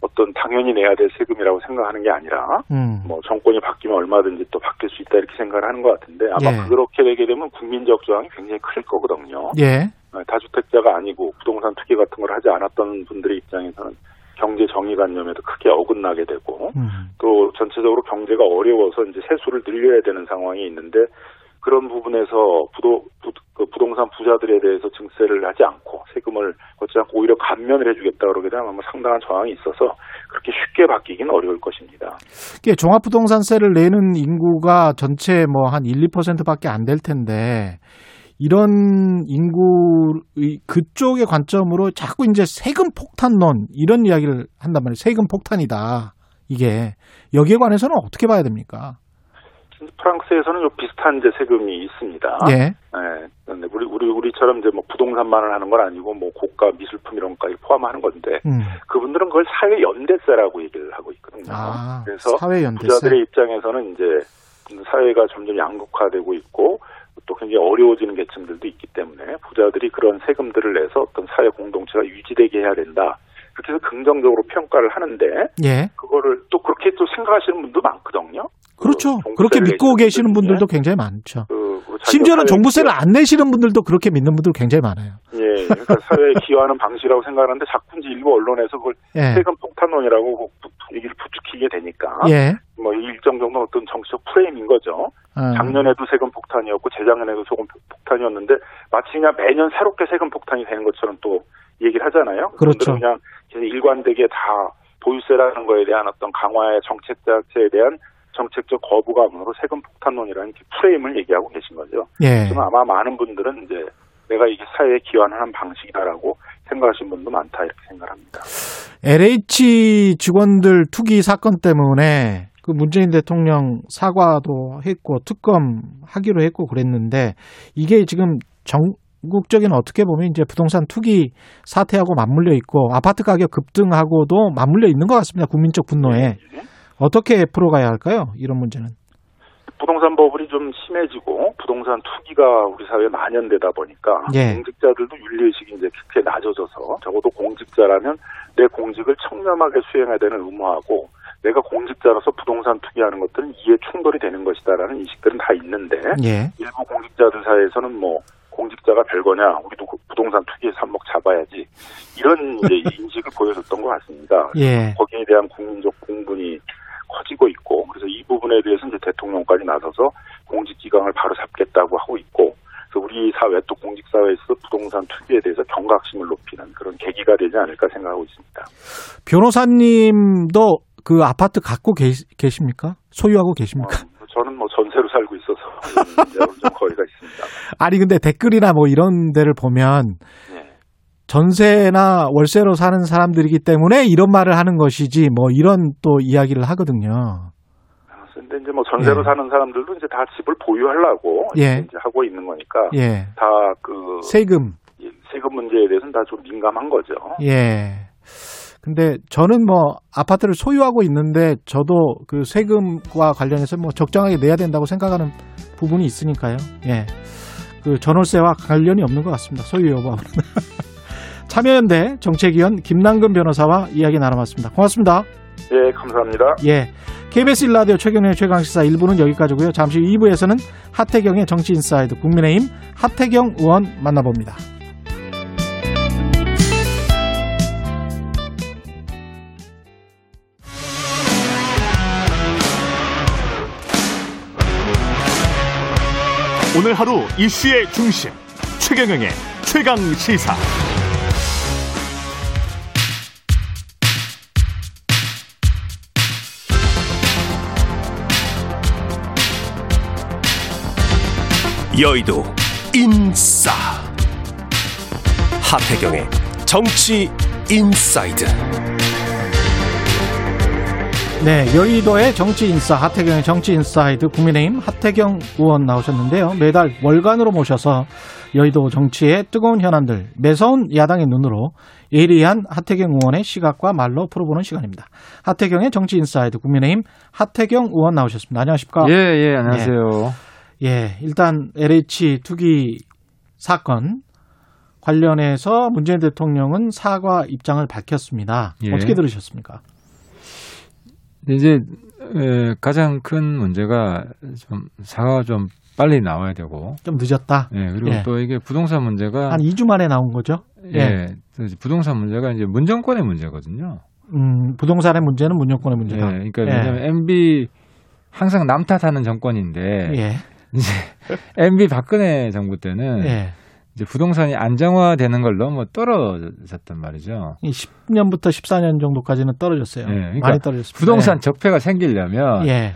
어떤 당연히 내야 될 세금이라고 생각하는 게 아니라 음. 뭐 정권이 바뀌면 얼마든지 또 바뀔 수 있다 이렇게 생각을 하는 것 같은데 아마 예. 그렇게 되게 되면 국민적 저항이 굉장히 클 거거든요. 예. 다주택자가 아니고 부동산 투기 같은 걸 하지 않았던 분들의 입장에서는 경제 정의관념에도 크게 어긋나게 되고 음. 또 전체적으로 경제가 어려워서 이제 세수를 늘려야 되는 상황이 있는데 그런 부분에서 부도, 부, 그 부동산 부자들에 대해서 증세를 하지 않고 세금을 걷지 않고 오히려 감면을 해주겠다 그러게 되면 아마 상당한 저항이 있어서 그렇게 쉽게 바뀌긴 어려울 것입니다. 이게 종합부동산세를 내는 인구가 전체 뭐 한 1, 2%밖에 안 될 텐데 이런 인구 그쪽의 관점으로 자꾸 이제 세금 폭탄론 이런 이야기를 한단 말이에요. 세금 폭탄이다. 이게 여기에 관해서는 어떻게 봐야 됩니까? 프랑스에서는 좀 비슷한 이제 세금이 있습니다. 예. 네. 우리 우리 우리처럼 이제 뭐 부동산만을 하는 건 아니고 뭐 고가 미술품 이런 것까지 포함하는 건데 음. 그분들은 그걸 사회 연대세라고 얘기를 하고 있거든요. 아, 그래서 사회 연대세. 부자들의 입장에서는 이제 사회가 점점 양극화되고 있고 또 굉장히 어려워지는 계층들도 있기 때문에 부자들이 그런 세금들을 내서 어떤 사회 공동체가 유지되게 해야 된다. 그렇게 해서 긍정적으로 평가를 하는데 예. 그거를 또 그렇게 또 생각하시는 분도 많거든요. 그렇죠. 그 그렇게 믿고 계시는 분들 분들도 중에 굉장히 많죠. 그, 그 심지어는 종부세를 안 내시는 분들도 그렇게 믿는 분들 굉장히 많아요. 예, 그러니까 사회에 기여하는 방식이라고 생각하는데 자꾸 이제 일부 언론에서 그걸 예. 세금 폭탄론이라고 부- 얘기를 부추기게 되니까 예. 뭐 일정 정도 어떤 정치적 프레임인 거죠. 어. 작년에도 세금 폭탄이었고 재작년에도 세금 폭탄이었는데 마치 그냥 매년 새롭게 세금 폭탄이 되는 것처럼 또 얘기를 하잖아요. 그렇죠. 그냥 일관되게 다 보유세라는 거에 대한 어떤 강화의 정책 자체에 대한 정책적 거부감으로 세금 폭탄론이라는 그 프레임을 얘기하고 계신 거죠. 예. 지금 아마 많은 분들은 이제 내가 이게 사회에 기여하는 방식이다라고 생각하시는 분도 많다 이렇게 생각합니다. LH 직원들 투기 사건 때문에 그 문재인 대통령 사과도 했고 특검 하기로 했고 그랬는데 이게 지금 전국적인 어떻게 보면 이제 부동산 투기 사태하고 맞물려 있고 아파트 가격 급등하고도 맞물려 있는 것 같습니다. 국민적 분노에 어떻게 풀어가야 할까요? 이런 문제는. 부동산 버블이 좀 심해지고 부동산 투기가 우리 사회에 만연되다 보니까 예. 공직자들도 윤리의식이 이제 크게 낮아져서 적어도 공직자라면 내 공직을 청렴하게 수행해야 되는 의무하고 내가 공직자로서 부동산 투기하는 것들은 이해 충돌이 되는 것이다라는 인식들은 다 있는데 예. 일부 공직자들 사이에서는 뭐 공직자가 별거냐 우리도 그 부동산 투기에서 한몫 잡아야지 이런 이제 인식을 보여줬던 것 같습니다. 예. 거기에 대한 국민적 공분이 커지고 있고 그래서 이 부분에 대해서 이제 대통령까지 나서서 공직 기강을 바로 잡겠다고 하고 있고 그래서 우리 사회 또 공직 사회에서 부동산 투기에 대해서 경각심을 높이는 그런 계기가 되지 않을까 생각하고 있습니다. 변호사님도 그 아파트 갖고 계시, 계십니까? 소유하고 계십니까? 어, 저는 뭐 전세로 살고 있어서 좀 거리가 있습니다. 아니 근데 댓글이나 뭐 이런 데를 보면 네. 전세나 월세로 사는 사람들이기 때문에 이런 말을 하는 것이지 뭐 이런 또 이야기를 하거든요. 근데 이제 뭐 전세로 예. 사는 사람들도 이제 다 집을 보유하려고 예. 이제 하고 있는 거니까 예. 다그 세금. 세금 문제에 대해서는 다 좀 민감한 거죠. 예. 근데 저는 뭐 아파트를 소유하고 있는데 저도 그 세금과 관련해서 뭐 적정하게 내야 된다고 생각하는 부분이 있으니까요. 예. 그 전월세와 관련이 없는 것 같습니다. 소유 여부하고는. 참여연대 정책위원 김남근 변호사와 이야기 나눠봤습니다. 고맙습니다. 예, 감사합니다. 예. KBS 일라디오 최경련의 최강시사 1부는 여기까지고요. 잠시 후 2부에서는 하태경의 정치인사이드 국민의힘 하태경 의원 만나봅니다. 오늘 하루 이슈의 중심 최경영의 최강 시사. 여의도 인싸 하태경의 정치 인사이드 네, 여의도의 정치 인싸 하태경의 정치 inside 국민의힘 하태경 의원 나오셨는데요. 매달 월간으로 모셔서 여의도 정치의 뜨거운 현안들 매서운 야당의 눈으로 예리한 하태경 의원의 시각과 말로 풀어보는 시간입니다. 하태경의 정치 inside 국민의힘 하태경 의원 나오셨습니다. 안녕하십니까? 예, 예, 안녕하세요. 예, 일단 LH 투기 사건 관련해서 문재인 대통령은 사과 입장을 밝혔습니다. 예. 어떻게 들으셨습니까? 이제 에, 가장 큰 문제가 좀 사과가 좀 빨리 나와야 되고. 좀 늦었다. 예, 그리고 예. 또 이게 부동산 문제가 한 2주 만에 나온 거죠. 예, 그래서 부동산 문제가 이제 문정권의 문제거든요. 음, 부동산의 문제는 문정권의 예, 문제다. 그러니까 왜냐하면 MB 항상 남 탓하는 정권인데 예. 이제 MB 박근혜 정부 때는 예. 이제 부동산이 안정화되는 걸 너무 떨어졌단 말이죠. 이 10년부터 14년 정도까지는 떨어졌어요. 예, 그러니까 많이 떨어졌습니다. 부동산 적폐가 생기려면 예. 예.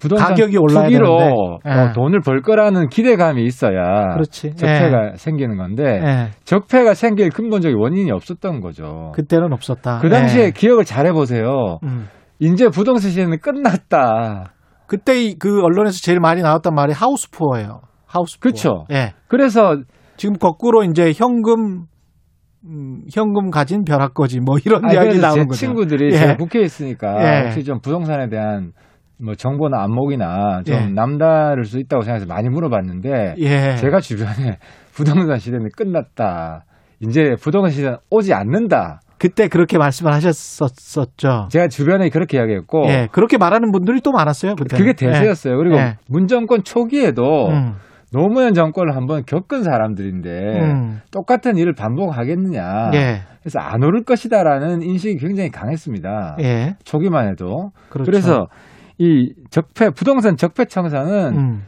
부동산 가격이 올라야 투기로. 어, 예. 돈을 벌 거라는 기대감이 있어야 그렇지. 적폐가 생기는 건데 예. 적폐가 생길 근본적인 원인이 없었던 거죠. 그때는 없었다. 그 당시에 예. 기억을 잘 해보세요. 음. 이제 부동산 시대는 끝났다. 그때 이- 그 언론에서 제일 많이 나왔던 말이 하우스푸어예요. 하우스푸어. 그쵸. 예. 그래서 지금 거꾸로 이제 현금 음, 현금 가진 벼락거지 뭐 이런 아니, 이야기 나오는 제 거죠. 친구들이 예. 제가 국회에 있으니까 예. 혹시 좀 부동산에 대한 뭐 정보나 안목이나 좀 예. 남다를 수 있다고 생각해서 많이 물어봤는데 예. 제가 주변에 부동산 시대는 끝났다. 이제 부동산 시대는 오지 않는다. 그때 그렇게 말씀을 하셨었죠. 제가 주변에 그렇게 이야기했고 예. 그렇게 말하는 분들이 또 많았어요. 그때. 그게 대세였어요. 그리고 예. 문정권 초기에도 음. 노무현 정권을 한번 겪은 사람들인데 음. 똑같은 일을 반복하겠느냐. 예. 그래서 안 오를 것이다라는 인식이 굉장히 강했습니다. 예. 초기만 해도. 그렇죠. 그래서이 적폐 부동산 적폐 청산은 음.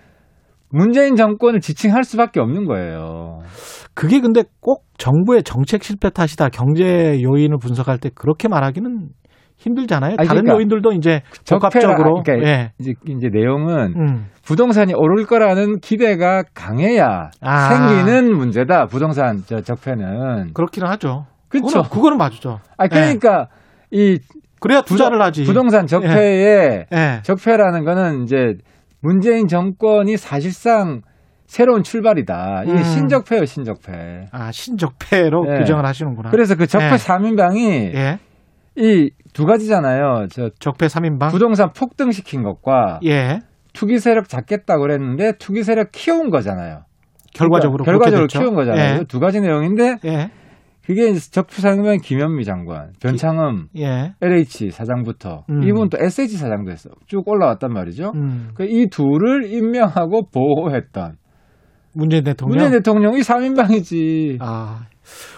문재인 정권을 지칭할 수밖에 없는 거예요. 그게 근데 꼭 정부의 정책 실패 탓이다. 경제 요인을 분석할 때 그렇게 말하기는 힘들잖아요. 아니, 다른 그러니까 요인들도 이제 적폐라- 복합적으로 그러니까 예. 이제 이제 내용은 음. 부동산이 오를 거라는 기대가 강해야 아. 생기는 문제다. 부동산 저 적폐는. 그렇기는 하죠. 그렇죠. 그거는, 그거는 맞죠. 아 그러니까 이 그래야 투자를 하지. 부동산 적폐의 예. 적폐라는 거는 이제 문재인 정권이 사실상 새로운 출발이다. 이게 음. 신적폐예요, 신적폐. 아 신적폐로 예. 규정을 하시는구나. 그래서 그 적폐 예. 삼인방이 예. 이두 가지잖아요. 저 적폐 3인방. 부동산 폭등시킨 것과 예. 투기 세력 잡겠다고 그랬는데 투기 세력 키운 거잖아요. 결과적으로 그러니까 결과적으로. 키운 거잖아요. 예. 두 가지 내용인데 예. 그게 이제 적폐 상명 김현미 장관, 변창흠 예. LH 사장부터 음. 이분 또 SH 사장도 했어. 쭉 올라왔단 말이죠. 음. 그이 둘을 임명하고 보호했던 문재인 대통령. 문재인 대통령이 3인방이지. 아.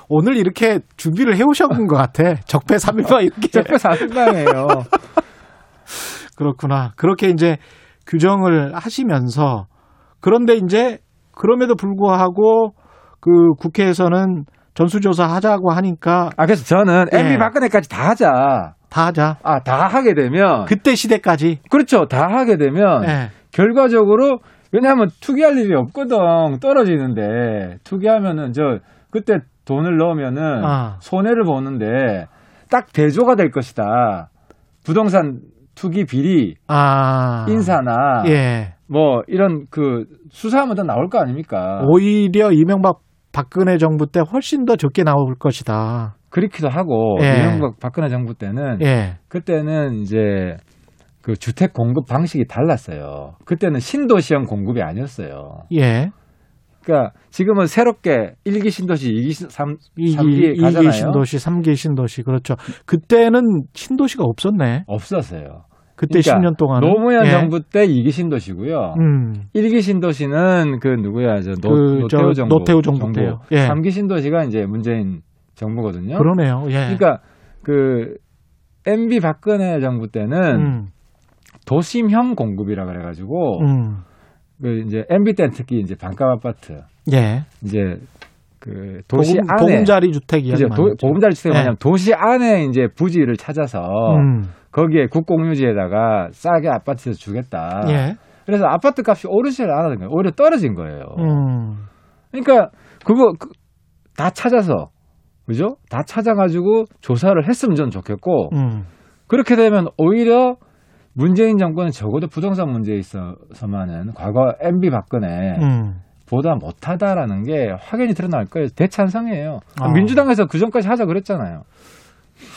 오늘 이렇게 준비를 해 오셨는 것 같아. 적폐 3인방 이렇게. 적폐 4인방이에요. 그렇구나. 그렇게 이제 규정을 하시면서 그런데 이제 그럼에도 불구하고 그 국회에서는 전수조사 하자고 하니까 아, 그래서 저는 예. MB 박근혜까지 다 하자. 다 하자. 아, 다 하게 되면. 그때 시대까지. 그렇죠. 다 하게 되면. 예. 결과적으로, 왜냐하면 투기할 일이 없거든. 떨어지는데. 투기하면은, 저, 그때 돈을 넣으면은. 아. 손해를 보는데. 딱 대조가 될 것이다. 부동산 투기 비리, 아. 인사나. 예. 뭐, 이런 그, 수사하면 더 나올 거 아닙니까? 오히려 이명박 박근혜 정부 때 훨씬 더 적게 나올 것이다. 그렇기도 하고, 예. 이명박 박근혜 정부 때는. 예. 그때는 이제 그 주택 공급 방식이 달랐어요. 그때는 신도시형 공급이 아니었어요. 예. 그러니까 지금은 새롭게 1기 신도시, 2기, 3, 이기, 3기 가잖아요. 이기 신도시, 삼기 신도시. 그렇죠. 그때는 신도시가 없었네. 없었어요. 그때 그러니까 10년 동안. 노무현 예. 정부 때 2기 신도시고요. 음. 1기 신도시는 그 누구야? 저 노, 그, 저 노태우 정부. 노태우 정부 때요. 예. 3기 신도시가 이제 문재인 정부거든요. 그러네요. 예. 그러니까 그 MB 박근혜 정부 때는 음. 도심형 공급이라 그래 가지고 음. 그 이제 MB 때는 특히 이제 반값 아파트 예. 이제 그 도시 보금, 안에 보금자리 주택 이야기 했죠. 보금자리 주택이 예. 뭐냐면 도시 안에 이제 부지를 찾아서 음. 거기에 국공유지에다가 싸게 아파트에서 주겠다. 예. 그래서 아파트 값이 오르지 않았는 거예요. 오히려 떨어진 거예요. 음. 그러니까 그거 그, 다 찾아서 그죠? 다 찾아가지고 조사를 했으면 전 좋겠고 음. 그렇게 되면 오히려 문재인 정권은 적어도 부동산 문제에 있어서만은 과거 MB 박근혜 음. 보다 못하다라는 게 확연히 드러날 거예요. 대찬성이에요. 아. 민주당에서 그 전까지 하자 그랬잖아요.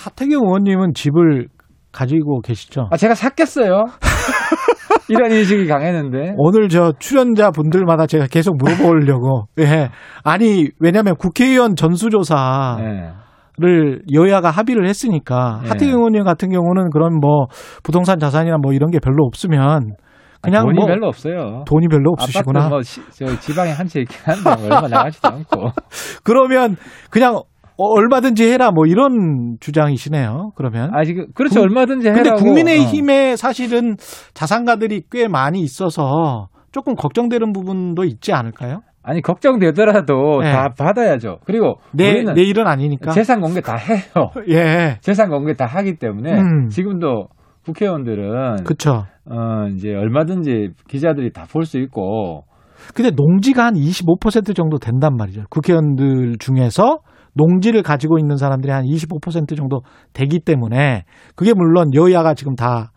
하태경 의원님은 집을 가지고 계시죠? 아 제가 샀겠어요. 이런 인식이 강했는데. 오늘 저 출연자 분들마다 제가 계속 물어보려고. 예. 아니, 왜냐면 국회의원 전수조사를 네. 여야가 합의를 했으니까 네. 하태경 의원님 같은 경우는 그런 뭐 부동산 자산이나 뭐 이런 게 별로 없으면 그냥 돈이 뭐 별로 없어요. 돈이 별로 없으시구나. 뭐 시- 저 지방에 한 채 있긴 한데 뭐 얼마 나가지도 않고. 그러면 그냥 어, 얼마든지 해라 뭐 이런 주장이시네요. 그러면. 아 지금 그렇죠 국- 얼마든지 근데 해라고. 어. 국민의힘에 사실은 자산가들이 꽤 많이 있어서 조금 걱정되는 부분도 있지 않을까요? 아니 걱정되더라도 네. 다 받아야죠. 그리고 내, 우리는 내일은 아니니까. 재산 공개 다 해요. 예. 재산 공개 다 하기 때문에 음. 지금도 국회의원들은 그쵸. 어 이제 얼마든지 기자들이 다 볼 수 있고 근데 농지가 한 25% 정도 된단 말이죠. 국회의원들 중에서 농지를 가지고 있는 사람들이 한 25% 정도 되기 때문에 그게 물론 여야가 지금 다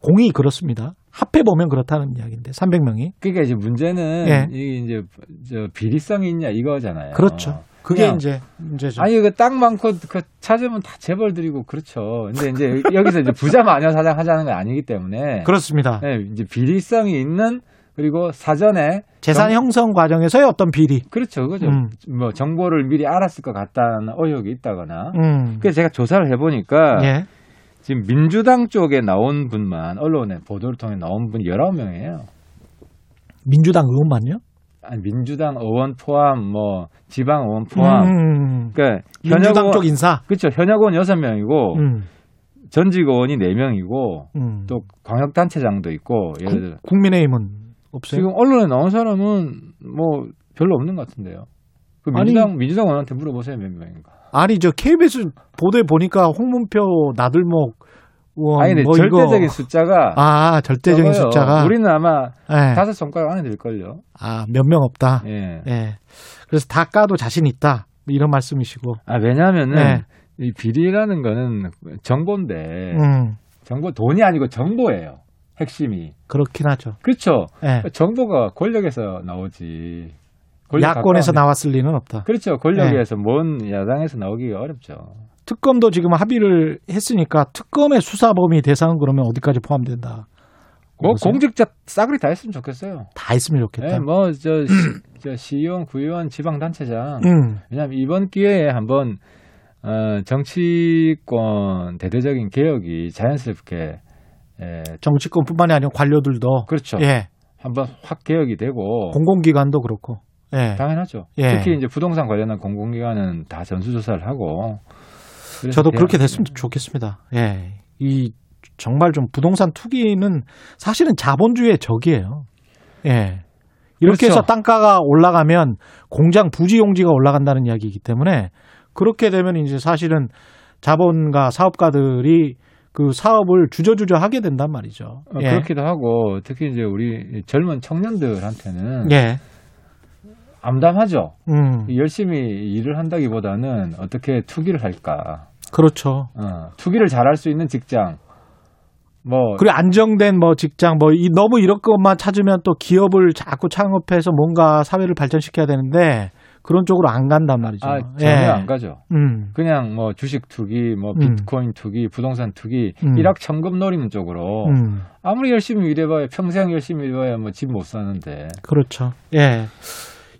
공이 그렇습니다. 합해 보면 그렇다는 이야기인데 300명이 그러니까 이제 문제는 예. 이게 이제 저 비리성이 있냐 이거잖아요. 그렇죠. 그게 이제 문제죠. 아니 그 땅 많고 그 찾으면 다 재벌 드리고 그렇죠. 근데 이제 여기서 이제 부자 마녀 사장 하자는 건 아니기 때문에 그렇습니다. 네, 이제 비리성이 있는 그리고 사전에 재산 정- 형성 과정에서의 어떤 비리. 그렇죠, 그죠. 음. 뭐 정보를 미리 알았을 것 같다는 의혹이 있다거나. 음. 그래서 제가 조사를 해보니까 예. 지금 민주당 쪽에 나온 분만 언론에 보도를 통해 나온 분이 19명이에요. 민주당 의원만요? 아니, 민주당 의원 포함, 뭐 지방 의원 포함. 음. 그러니까 민주당 현역 쪽 의원, 인사. 그렇죠. 현역 의원 6명이고 음. 전직 의원이 4명이고 음. 또 광역단체장도 있고 예를 들어 국- 국민의힘은 없어요. 지금 언론에 나온 사람은 뭐 별로 없는 것 같은데요. 그 아니- 민주당 민주당 의원한테 물어보세요 몇 명인가. 아니 저 KBS 보도에 보니까 홍문표 나들목 의원 아니 근데 뭐 절대적인 이거 숫자가 아 절대적인 적어요. 숫자가 우리는 아마 예. 다섯 손가락 안에 들 걸요. 아 몇 명 없다. 예. 예. 그래서 다 까도 자신 있다. 뭐 이런 말씀이시고. 아 왜냐하면은 네. 이 비리라는 거는 정보인데 음. 정보 돈이 아니고 정보예요. 핵심이 그렇긴 하죠. 그렇죠. 예. 정보가 권력에서 나오지. 권력 야권에서 나왔을 리는 없다. 그렇죠. 권력에서 먼 야당에서 나오기가 어렵죠. 특검도 지금 합의를 했으니까 특검의 수사 범위 대상은 그러면 어디까지 포함된다. 뭐 보세요. 공직자 싸그리 다 했으면 좋겠어요. 다 했으면 좋겠다. 예, 뭐저 저 시의원, 구의원, 지방단체장. 음. 왜냐하면 이번 기회에 한번 어, 정치권 대대적인 개혁이 자연스럽게 예, 정치권뿐만이 아니라 관료들도 그렇죠. 예. 한번 확 개혁이 되고 공공기관도 그렇고. 예. 당연하죠. 예. 특히 이제 부동산 관련한 공공기관은 다 전수조사를 하고. 저도 그렇게 됐으면 좋겠습니다. 예. 이 정말 좀 부동산 투기는 사실은 자본주의의 적이에요. 예. 이렇게 그렇죠. 해서 땅가가 올라가면 공장 부지 용지가 올라간다는 이야기이기 때문에 그렇게 되면 이제 사실은 자본가 사업가들이 그 사업을 주저주저 하게 된단 말이죠. 어, 예. 그렇기도 하고 특히 이제 우리 젊은 청년들한테는 예. 암담하죠. 음. 열심히 일을 한다기보다는 어떻게 투기를 할까. 그렇죠. 어, 투기를 잘할 수 있는 직장. 뭐 그리고 안정된 뭐 직장 뭐 이 너무 이런 것만 찾으면 또 기업을 자꾸 창업해서 뭔가 사회를 발전시켜야 되는데 그런 쪽으로 안 간단 말이죠. 아, 전혀 예. 안 가죠. 음. 그냥 뭐 주식 투기, 뭐 음. 비트코인 투기, 부동산 투기, 음. 일확천금 노리는 쪽으로 음. 아무리 열심히 일해봐야 평생 열심히 일해봐야 뭐 집 못 사는데 그렇죠. 예.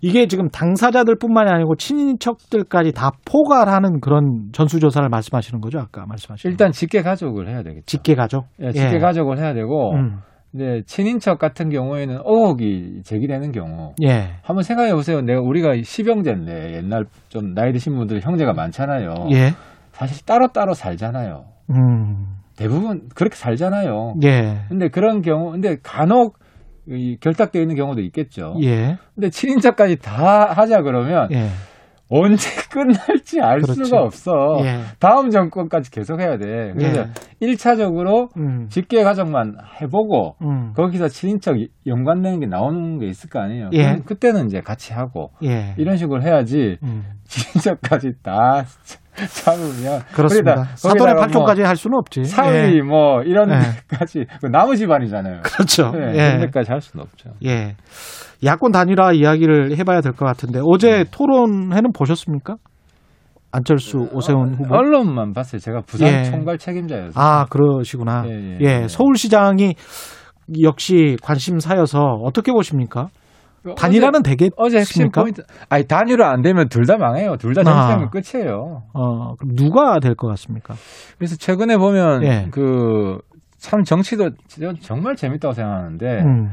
이게 지금 당사자들뿐만이 아니고 친인척들까지 다 포괄하는 그런 전수조사를 말씀하시는 거죠? 아까 말씀하신 일단 직계 가족을 해야 되겠죠. 직계 가족. 예, 직계 예. 가족을 해야 되고 음. 이제 친인척 같은 경우에는 의혹이 제기되는 경우 예. 한번 생각해 보세요. 내가 우리가 시병제인데 옛날 좀 나이 드신 분들 형제가 많잖아요. 예. 사실 따로 따로 살잖아요. 음. 대부분 그렇게 살잖아요. 예. 근데 그런 경우, 근데 간혹 이 결탁되어 있는 경우도 있겠죠. 예. 근데 친인척까지 다 하자 그러면 예. 언제 끝날지 알 그렇지. 수가 없어. 예. 다음 정권까지 계속 해야 돼. 그래서 일 1차적으로 음. 직계 가족만 해보고 음. 거기서 친인척 연관되는 게 나오는 게 있을 거 아니에요. 예. 그때는 이제 같이 하고 예. 이런 식으로 해야지 음. 친인척까지 다 참으면 그렇습니다. 사돈의 거기다가 팔촌까지 할 수는 없지. 뭐 사위 예. 뭐 이런 예. 데까지 그 나무 집안이잖아요. 그렇죠. 네, 예. 그런 데까지 할 수는 없죠. 예. 야권 단일화 이야기를 해봐야 될 것 같은데 어제 토론회는 보셨습니까? 안철수, 오세훈 후보. 언론만 봤어요. 제가 부산 예. 총괄 책임자여서. 아 그러시구나. 예, 예, 예. 서울시장이 역시 관심사여서 어떻게 보십니까? 그 단일화는 어제, 되겠습니까? 어제 핵심 포인트. 아니 단일화 안 되면 둘 다 망해요. 둘다 아. 정치하면 끝이에요. 어, 그럼 누가 될 것 같습니까? 그래서 최근에 보면 예. 그참 정치도 저- 정말 재밌다고 생각하는데 음.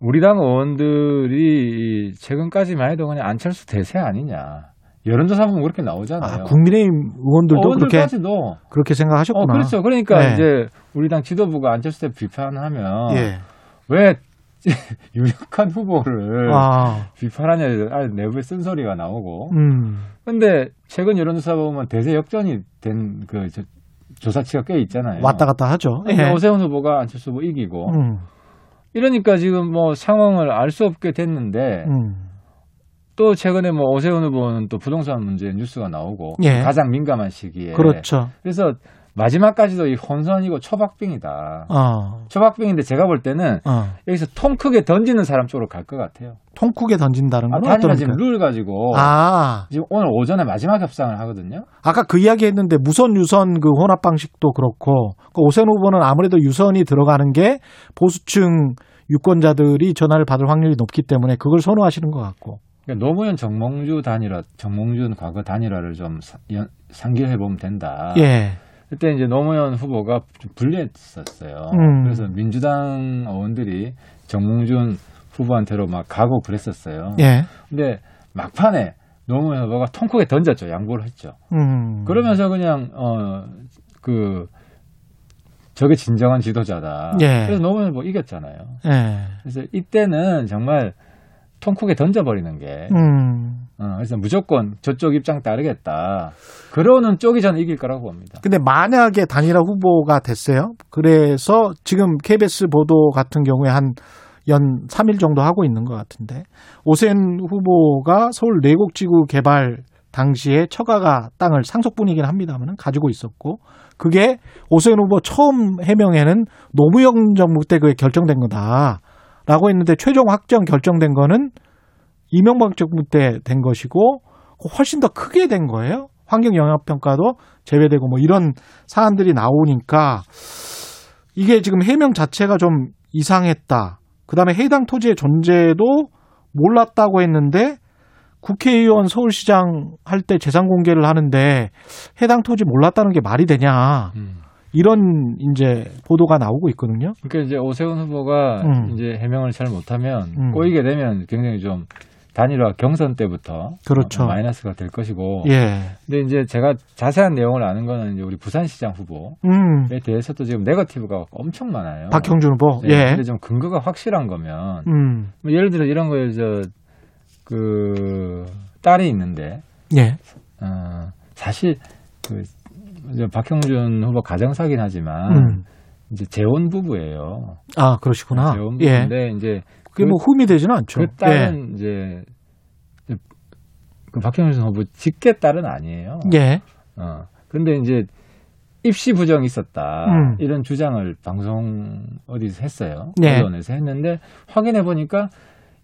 우리 당 의원들이 최근까지만 해도 그냥 안철수 대세 아니냐. 여론조사 보면 그렇게 나오잖아요. 아, 국민의힘 의원들도 그렇게 의원들까지도 그렇게 생각하셨구나. 어, 그렇죠. 그러니까 네. 이제 우리 당 지도부가 안철수 대 비판하면 예. 왜 유력한 후보를 아, 비판하냐 아, 내부에 쓴소리가 나오고. 음. 근데 최근 여론조사 보면 대세 역전이 된 그 조사치가 꽤 있잖아요. 왔다 갔다 하죠. 근데 예. 오세훈 후보가 안철수 후보 이기고 음. 이러니까 지금 뭐 상황을 알 수 없게 됐는데 음. 또 최근에 뭐 오세훈 후보는 또 부동산 문제 뉴스가 나오고 예. 가장 민감한 시기에 그렇죠. 그래서 마지막까지도 이 혼선이고 초박빙이다. 어. 초박빙인데 제가 볼 때는 어. 여기서 통 크게 던지는 사람 쪽으로 갈 것 같아요. 통 크게 던진다는 아, 건 단일화 어떤 지금 룰 가지고 아, 지금 오늘 오전에 마지막 협상을 하거든요. 아까 그 이야기 했는데 무선 유선 그 혼합 방식도 그렇고 그 오세훈 후보는 아무래도 유선이 들어가는 게 보수층 유권자들이 전화를 받을 확률이 높기 때문에 그걸 선호하시는 것 같고. 그러니까 노무현 정몽주 단일화, 정몽준 과거 단일화를 좀 상기해 보면 된다. 예. 그때 이제 노무현 후보가 좀 불리했었어요. 음. 그래서 민주당 의원들이 정몽준 후보한테로 막 가고 그랬었어요. 예. 근데 막판에 노무현 후보가 통 크게 던졌죠. 양보를 했죠. 음. 그러면서 그냥 어 그 저게 진정한 지도자다. 예. 그래서 노무현 후보 이겼잖아요. 예. 그래서 이때는 정말 통 크게 던져버리는 게 음. 어, 그래서 무조건 저쪽 입장 따르겠다. 그러는 쪽이 저는 이길 거라고 봅니다. 근데 만약에 단일화 후보가 됐어요. 그래서 지금 KBS 보도 같은 경우에 한 연 3일 정도 하고 있는 것 같은데 오세훈 후보가 서울 내곡지구 개발 당시에 처가가 땅을 상속분이긴 합니다만 가지고 있었고 그게 오세훈 후보 처음 해명에는 노무현 정부 때 그게 결정된 거다 라고 했는데 최종 확정 결정된 거는 이명박 정부 때 된 것이고 훨씬 더 크게 된 거예요. 환경 영향 평가도 제외되고 뭐 이런 사안들이 나오니까 이게 지금 해명 자체가 좀 이상했다. 그다음에 해당 토지의 존재도 몰랐다고 했는데 국회의원 서울시장 할 때 재산 공개를 하는데 해당 토지 몰랐다는 게 말이 되냐. 이런 이제 보도가 나오고 있거든요. 그러니까 이제 오세훈 후보가 음. 이제 해명을 잘 못하면 음. 꼬이게 되면 굉장히 좀 단일화 경선 때부터 그렇죠. 어, 마이너스가 될 것이고. 예. 근데 이제 제가 자세한 내용을 아는 거는 이제 우리 부산시장 후보에 음. 대해서도 지금 네거티브가 엄청 많아요. 박형준 후보. 네, 예. 근데 좀 근거가 확실한 거면 음. 뭐 예를 들어 이런 거에 저그 딸이 있는데 예. 어, 사실 그 이제 박형준 후보 가정사긴 하지만 음. 이제 재혼 부부예요. 아, 그러시구나. 재혼 예. 부부인데 이제 그게 뭐 흠이 되지는 않죠. 그 딸은 이제 그 박형준 후보 직계 딸은 아니에요. 예. 어. 근데 이제 입시 부정이 있었다. 음. 이런 주장을 방송 어디서 했어요. 예. 언론에서 했는데 확인해 보니까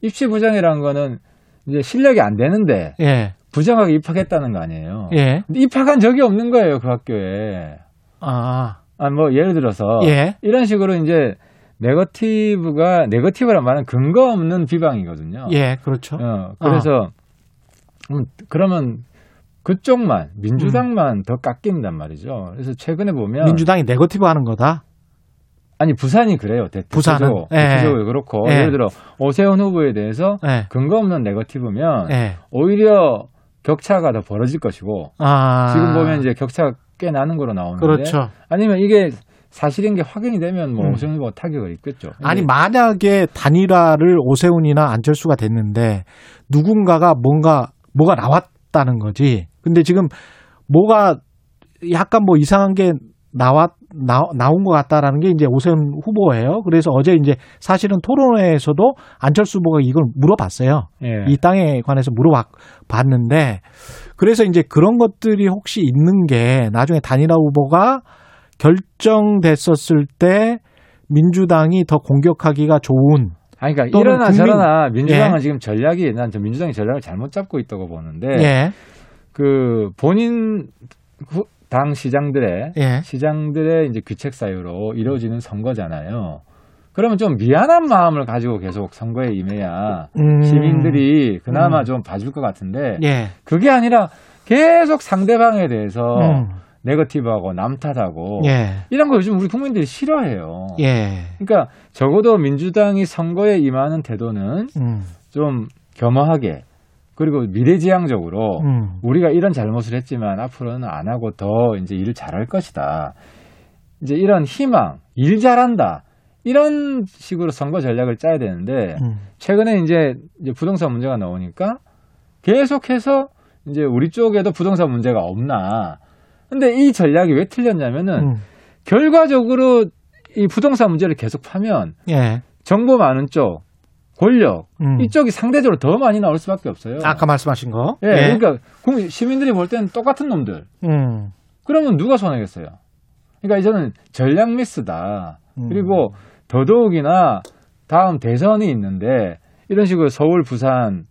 입시 부정이라는 거는 이제 실력이 안 되는데 예. 부정하게 입학했다는 거 아니에요. 예. 근데 입학한 적이 없는 거예요, 그 학교에. 아. 아, 뭐 예를 들어서 예. 이런 식으로 이제 네거티브가 네거티브란 말은 근거 없는 비방이거든요. 예, 그렇죠. 어, 그래서 음, 그러면 그쪽만 민주당만 더 깎인단 말이죠. 그래서 최근에 보면 민주당이 네거티브 하는 거다. 아니 부산이 그래요. 대, 부산은? 대표적으로, 예. 대표적으로 그렇고 예. 예를 들어 오세훈 후보에 대해서 예. 근거 없는 네거티브면 예. 오히려 격차가 더 벌어질 것이고 아. 지금 보면 이제 격차가 꽤 나는 거로 나오는데 그렇죠. 아니면 이게 사실인 게 확인이 되면 뭐 음. 오세훈 후보가 타격을 입겠죠. 아니 근데 만약에 단일화를 오세훈이나 안철수가 됐는데 누군가가 뭔가 뭐가 나왔다는 거지. 근데 지금 뭐가 약간 뭐 이상한 게 나왔 나, 나온 것 같다라는 게 이제 오세훈 후보예요. 그래서 어제 이제 사실은 토론회에서도 안철수 후보가 이걸 물어봤어요. 예. 이 땅에 관해서 물어봤는데 그래서 이제 그런 것들이 혹시 있는 게 나중에 단일화 후보가 결정됐었을 때 민주당이 더 공격하기가 좋은 아니, 그러니까 이러나 국민- 저러나 민주당은 예. 지금 전략이 난저 민주당이 전략을 잘못 잡고 있다고 보는데 예. 그 본인 후- 당 시장들의 예. 시장들의 이제 귀책 사유로 이루어지는 선거잖아요. 그러면 좀 미안한 마음을 가지고 계속 선거에 임해야 음. 시민들이 그나마 음. 좀 봐줄 것 같은데 예. 그게 아니라 계속 상대방에 대해서 음. 네거티브하고 남탓하고 예. 이런 거 요즘 우리 국민들이 싫어해요. 예. 그러니까 적어도 민주당이 선거에 임하는 태도는 음. 좀 겸허하게 그리고 미래지향적으로 음. 우리가 이런 잘못을 했지만 앞으로는 안 하고 더 이제 일을 잘할 것이다. 이제 이런 희망, 일 잘한다. 이런 식으로 선거 전략을 짜야 되는데 음. 최근에 이제, 부동산 문제가 나오니까 계속해서 이제 우리 쪽에도 부동산 문제가 없나. 근데 이 전략이 왜 틀렸냐면은 음. 결과적으로 이 부동산 문제를 계속 파면 예. 정보 많은 쪽, 권력 음. 이쪽이 상대적으로 더 많이 나올 수밖에 없어요. 아까 말씀하신 거. 예, 그러니까 국민 시민들이 볼 때는 똑같은 놈들. 음. 그러면 누가 손해겠어요? 그러니까 이제는 전략 미스다. 음. 그리고 더더욱이나 다음 대선이 있는데 이런 식으로 서울, 부산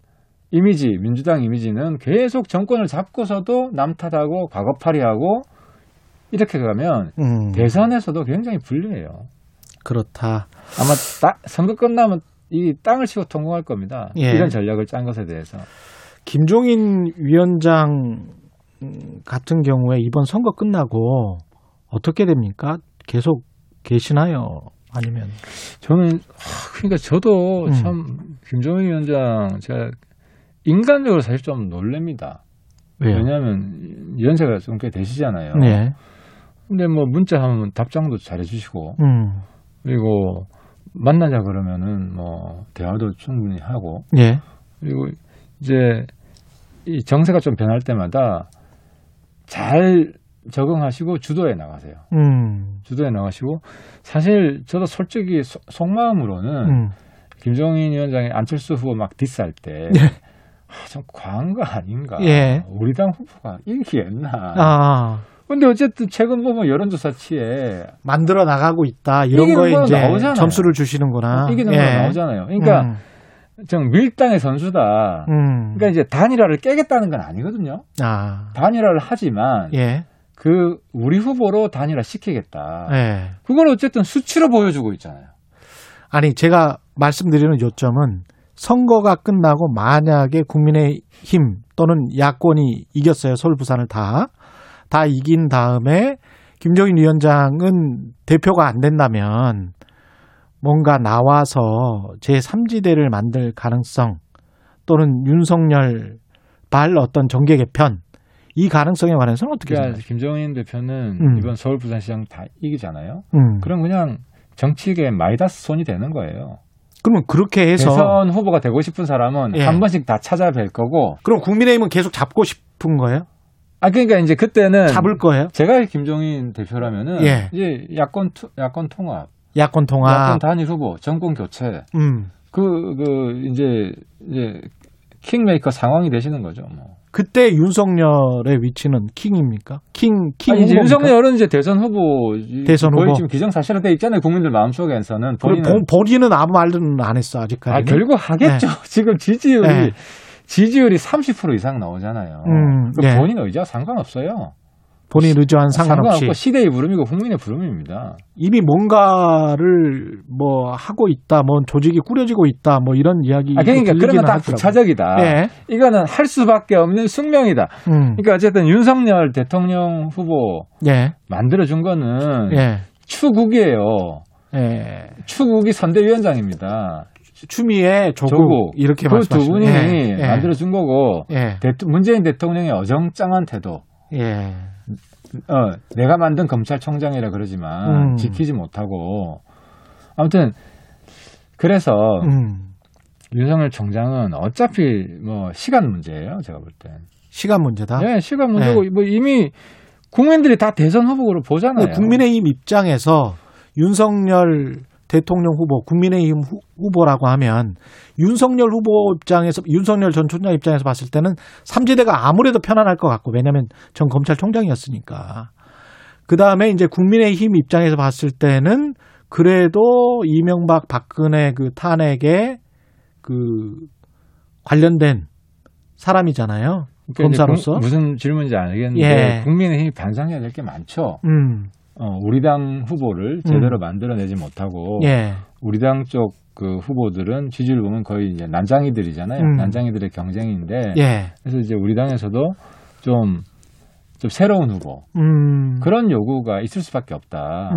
이미지, 민주당 이미지는 계속 정권을 잡고서도 남탓하고 과거팔이하고 이렇게 가면 음. 대선에서도 굉장히 불리해요. 그렇다. 아마 따- 선거 끝나면 이 땅을 치고 통과할 겁니다. 예. 이런 전략을 짠 것에 대해서. 김종인 위원장 음, 같은 경우에 이번 선거 끝나고 어떻게 됩니까? 계속 계시나요? 아니면 저는 하, 그러니까 저도 음. 참 김종인 위원장 제가 인간적으로 사실 좀 놀랍니다. 왜요? 왜냐하면 연세가 좀 꽤 되시잖아요. 네. 근데 뭐 문자 하면 답장도 잘해주시고 음. 그리고 만나자 그러면은 뭐 대화도 충분히 하고 예. 그리고 이제 이 정세가 좀 변할 때마다 잘 적응하시고 주도해 나가세요. 음. 주도해 나가시고 사실 저도 솔직히 소- 속마음으로는 음. 김종인 위원장이 안철수 후보 막 디스할 때 예. 아, 좀 과한 거 아닌가. 예. 우리 당 후보가 이기겠나. 아. 근데 어쨌든 최근 보면 여론조사치에 만들어 나가고 있다. 이런 거에 건 이제 나오잖아요. 점수를 주시는구나. 이기는 예. 거 나오잖아요. 그러니까 음. 좀 밀당의 선수다. 음. 그러니까 이제 단일화를 깨겠다는 건 아니거든요. 아. 단일화를 하지만 예. 그 우리 후보로 단일화 시키겠다. 예. 그걸 어쨌든 수치로 보여주고 있잖아요. 아니 제가 말씀드리는 요점은 선거가 끝나고 만약에 국민의힘 또는 야권이 이겼어요 서울 부산을 다 다 이긴 다음에 김종인 위원장은 대표가 안 된다면 뭔가 나와서 제 3지대를 만들 가능성 또는 윤석열 발 어떤 정계 개편 이 가능성에 관해서는 어떻게 그러니까 생각하세요? 김종인 대표는 음. 이번 서울 부산시장 다 이기잖아요. 음. 그럼 그냥 정치계 마이다스 손이 되는 거예요. 그러면 그렇게 해서 대선 후보가 되고 싶은 사람은 예. 한 번씩 다 찾아뵐 거고. 그럼 국민의힘은 계속 잡고 싶은 거예요? 아 그러니까 이제 그때는 잡을 거예요? 제가 김종인 대표라면은 예. 이제 야권 투- 야권 통합, 야권 통합. 야권 단일 후보, 정권 교체. 음. 그 그 이제 이제 킹메이커 상황이 되시는 거죠. 뭐. 그때 윤석열의 위치는 킹입니까? 킹, 킹 아니, 이제? 윤석열은 이제 대선 후보 대선 거의 후보. 지금 기정사실화돼 있잖아요. 국민들 마음속에서는 본인은 본- 본인은 아무 말은 안 했어 아직까지. 아, 결국 하겠죠. 지금 지지율이 네. 지지율이 30% 이상 나오잖아요. 음, 그 네. 본인 의지와 상관없어요. 본인 의지와는 상관없이 상관없고 시대의 부름이고 국민의 부름입니다. 이미 뭔가를 뭐 하고 있다, 뭐 조직이 꾸려지고 있다, 뭐 이런 이야기. 아, 그러니까 그러면 딱 부차적이다. 예. 이거는 할 수밖에 없는 숙명이다. 음. 그러니까 어쨌든 윤석열 대통령 후보 예. 만들어준 거는 예. 추국이에요. 예. 추국이 선대위원장입니다. 추미애 조국, 조국. 이렇게 그두 말씀하시는 분이 예. 예. 만들어준 거고 예. 대토- 문재인 대통령의 어정쩡한 태도. 예. 어, 내가 만든 검찰총장이라 그러지만 음. 지키지 못하고 아무튼 그래서 음. 윤석열 총장은 어차피 뭐 시간 문제예요. 제가 볼 땐. 시간 문제다. 네, 시간 문제고 뭐 이미 국민들이 다 대선 후보로 보잖아요. 근데 국민의힘 입장에서 윤석열 대통령 후보, 국민의힘 후, 후보라고 하면 윤석열 후보 입장에서 윤석열 전 총장 입장에서 봤을 때는 삼지대가 아무래도 편안할 것 같고 왜냐하면 전 검찰총장이었으니까 그 다음에 이제 국민의힘 입장에서 봤을 때는 그래도 이명박 박근혜 그 탄핵에 그 관련된 사람이잖아요 그러니까 검사로서 국- 무슨 질문인지 알겠는데 예. 국민의힘이 반성해야 될 게 많죠. 음, 어, 우리 당 후보를 제대로 만들어내지 못하고 예, 우리 당 쪽 그 후보들은 지지율 보면 거의 이제 난장이들이잖아요. 음. 난장이들의 경쟁인데 예, 그래서 이제 우리 당에서도 좀좀 새로운 후보 음. 그런 요구가 있을 수밖에 없다.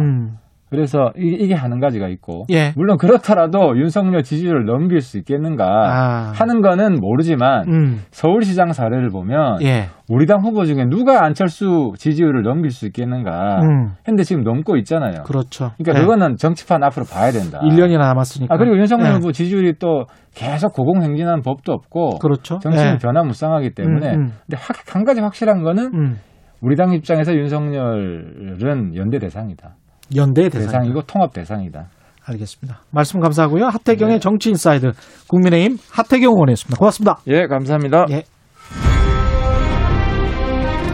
음. 그래서 이, 게 하는 가지가 있고 예. 물론 그렇더라도 윤석열 지지율을 넘길 수 있겠는가 아. 하는 거는 모르지만 음. 서울시장 사례를 보면 예. 우리 당 후보 중에 누가 안철수 지지율을 넘길 수 있겠는가 음. 했는데 지금 넘고 있잖아요. 그렇죠. 그러니까 예. 그거는 정치판 앞으로 봐야 된다. 1년이나 남았으니까. 아 그리고 윤석열 예. 후보 지지율이 또 계속 고공행진하는 법도 없고 그렇죠. 정치는 예. 변화무쌍하기 때문에 음, 음. 근데 하- 한 가지 확실한 거는 음. 우리 당 입장에서 윤석열은 연대 대상이다. 연대 대상. 대상 이고 통합 대상이다. 알겠습니다. 말씀 감사하고요. 하태경의 정치 인사이드 국민의힘 하태경 의원이었습니다. 고맙습니다. 예, 감사합니다. 예.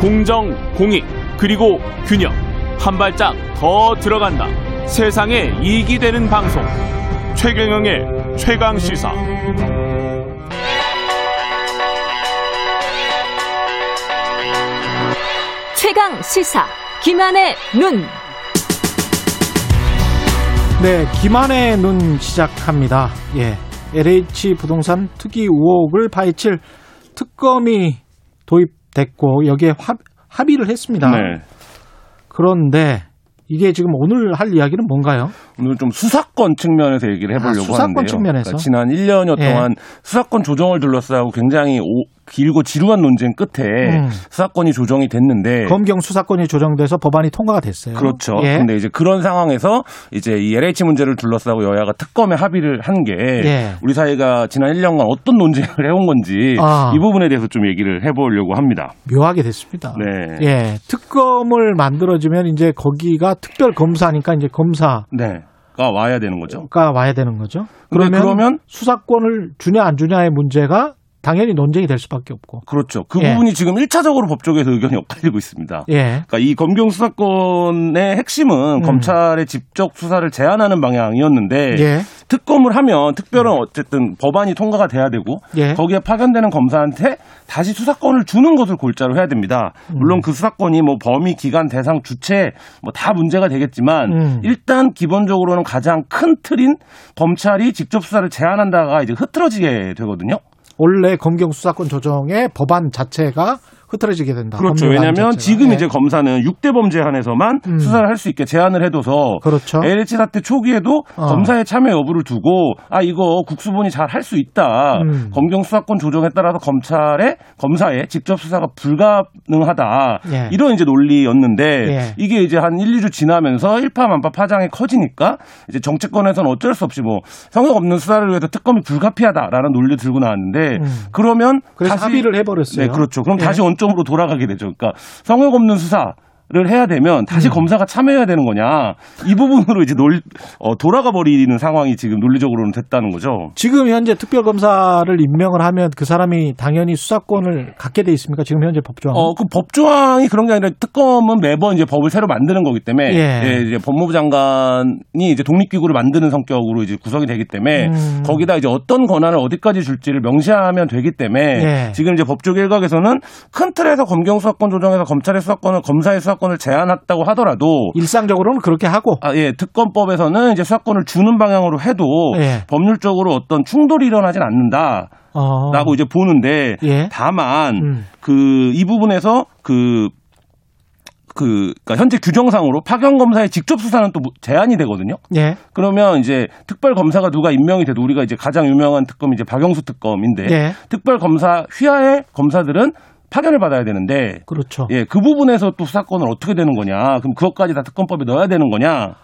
공정, 공익, 그리고 균형. 한 발짝 더 들어간다. 세상에 이익이 되는 방송. 최경영의 최강 시사. 최강 시사 김한의 눈. 네, 김한의 눈 시작합니다. 예. LH 부동산 특이 의혹을 파헤칠 특검이 도입됐고 여기에 합, 합의를 했습니다. 네. 그런데 이게 지금 오늘 할 이야기는 뭔가요? 오늘 좀 수사권 측면에서 얘기를 해보려고 아, 수사권 하는데요. 측면에서? 그러니까 지난 1년여 예. 동안 수사권 조정을 둘러싸고 굉장히 오- 길고 지루한 논쟁 끝에 음. 수사권이 조정이 됐는데 검경 수사권이 조정돼서 법안이 통과가 됐어요. 그렇죠. 예. 근데 이제 그런 상황에서 이제 이 LH 문제를 둘러싸고 여야가 특검에 합의를 한게 예. 우리 사회가 지난 1년간 어떤 논쟁을 해온 건지 아. 이 부분에 대해서 좀 얘기를 해보려고 합니다. 묘하게 됐습니다. 네. 예, 특검을 만들어지면 이제 거기가 특별 검사니까 이제 검사가 네. 가 와야 되는 거죠. 와야 되는 거죠. 그러면, 그러면 수사권을 주냐 안 주냐의 문제가 당연히 논쟁이 될 수밖에 없고. 그렇죠. 그 예. 부분이 지금 1차적으로 법조계에서 의견이 엇갈리고 있습니다. 예. 그러니까 이 검경 수사권의 핵심은 음. 검찰의 직접 수사를 제한하는 방향이었는데 예. 특검을 하면 특별은 어쨌든 법안이 통과가 돼야 되고 예. 거기에 파견되는 검사한테 다시 수사권을 주는 것을 골자로 해야 됩니다. 음. 물론 그 수사권이 뭐 범위, 기간, 대상, 주체 뭐 다 문제가 되겠지만 음. 일단 기본적으로는 가장 큰 틀인 검찰이 직접 수사를 제한한다가 이제 흐트러지게 되거든요. 원래 검경 수사권 조정의 법안 자체가 흐트러지게 된다. 그렇죠. 왜냐하면. 지금 예. 이제 검사는 6대 범죄 한해서만 음. 수사를 할 수 있게 제한을 해둬서 그렇죠. LH 사태 초기에도 어. 검사의 참여 여부를 두고 아 이거 국수본이 잘 할 수 있다. 음. 검경 수사권 조정에 따라서 검찰의 검사의 직접 수사가 불가능하다. 예. 이런 이제 논리였는데 예. 이게 이제 한 1, 2주 지나면서 일파만파 파장이 커지니까 이제 정치권에서는 어쩔 수 없이 뭐 성역 없는 수사를 위해서 특검이 불가피하다라는 논리 들고 나왔는데 음. 그러면 그래서 다시 합의를 해버렸어요. 네, 그렇죠. 그럼 예. 다시 원 점으로 돌아가게 되죠. 그러니까 성역 없는 수사. 를 해야 되면 다시 음. 검사가 참여해야 되는 거냐 이 부분으로 이제 논 어, 돌아가 버리는 상황이 지금 논리적으로는 됐다는 거죠. 지금 현재 특별검사를 임명을 하면 그 사람이 당연히 수사권을 갖게 돼 있습니까? 지금 현재 법조항. 어, 그 법조항이 그런 게 아니라 특검은 매번 이제 법을 새로 만드는 거기 때문에 예. 예, 이제 법무부 장관이 이제 독립기구를 만드는 성격으로 이제 구성이 되기 때문에 음. 거기다 이제 어떤 권한을 어디까지 줄지를 명시하면 되기 때문에 예. 지금 이제 법조 일각에서는 큰 틀에서 검경 수사권 조정에서 검찰의 수사권을 검사의 수사 권을 제한했다고 하더라도 일상적으로는 그렇게 하고 아, 예, 특검법에서는 이제 수사권을 주는 방향으로 해도 예. 법률적으로 어떤 충돌이 일어나진 않는다. 어. 라고 이제 보는데 예. 다만 음. 그이 부분에서 그 그, 그니까 현재 규정상으로 파견 검사의 직접 수사는 또 제한이 되거든요. 예. 그러면 이제 특별 검사가 누가 임명이 돼도 우리가 이제 가장 유명한 특검이 이제 박영수 특검인데 예. 특별 검사 휘하의 검사들은 파견을 받아야 되는데 그렇죠. 예, 그 부분에서 또 수사권은 어떻게 되는 거냐? 그럼 그것까지 다 특검법에 넣어야 되는 거냐?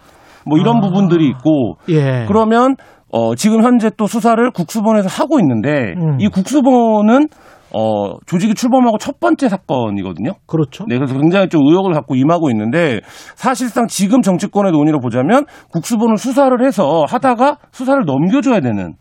뭐 이런 아. 부분들이 있고 예. 그러면 어 지금 현재 또 수사를 국수본에서 하고 있는데 음. 이 국수본은 어 조직이 출범하고 첫 번째 사건이거든요. 그렇죠. 네, 그래서 굉장히 좀 의혹을 갖고 임하고 있는데 사실상 지금 정치권의 논의로 보자면 국수본을 수사를 해서 하다가 수사를 넘겨줘야 되는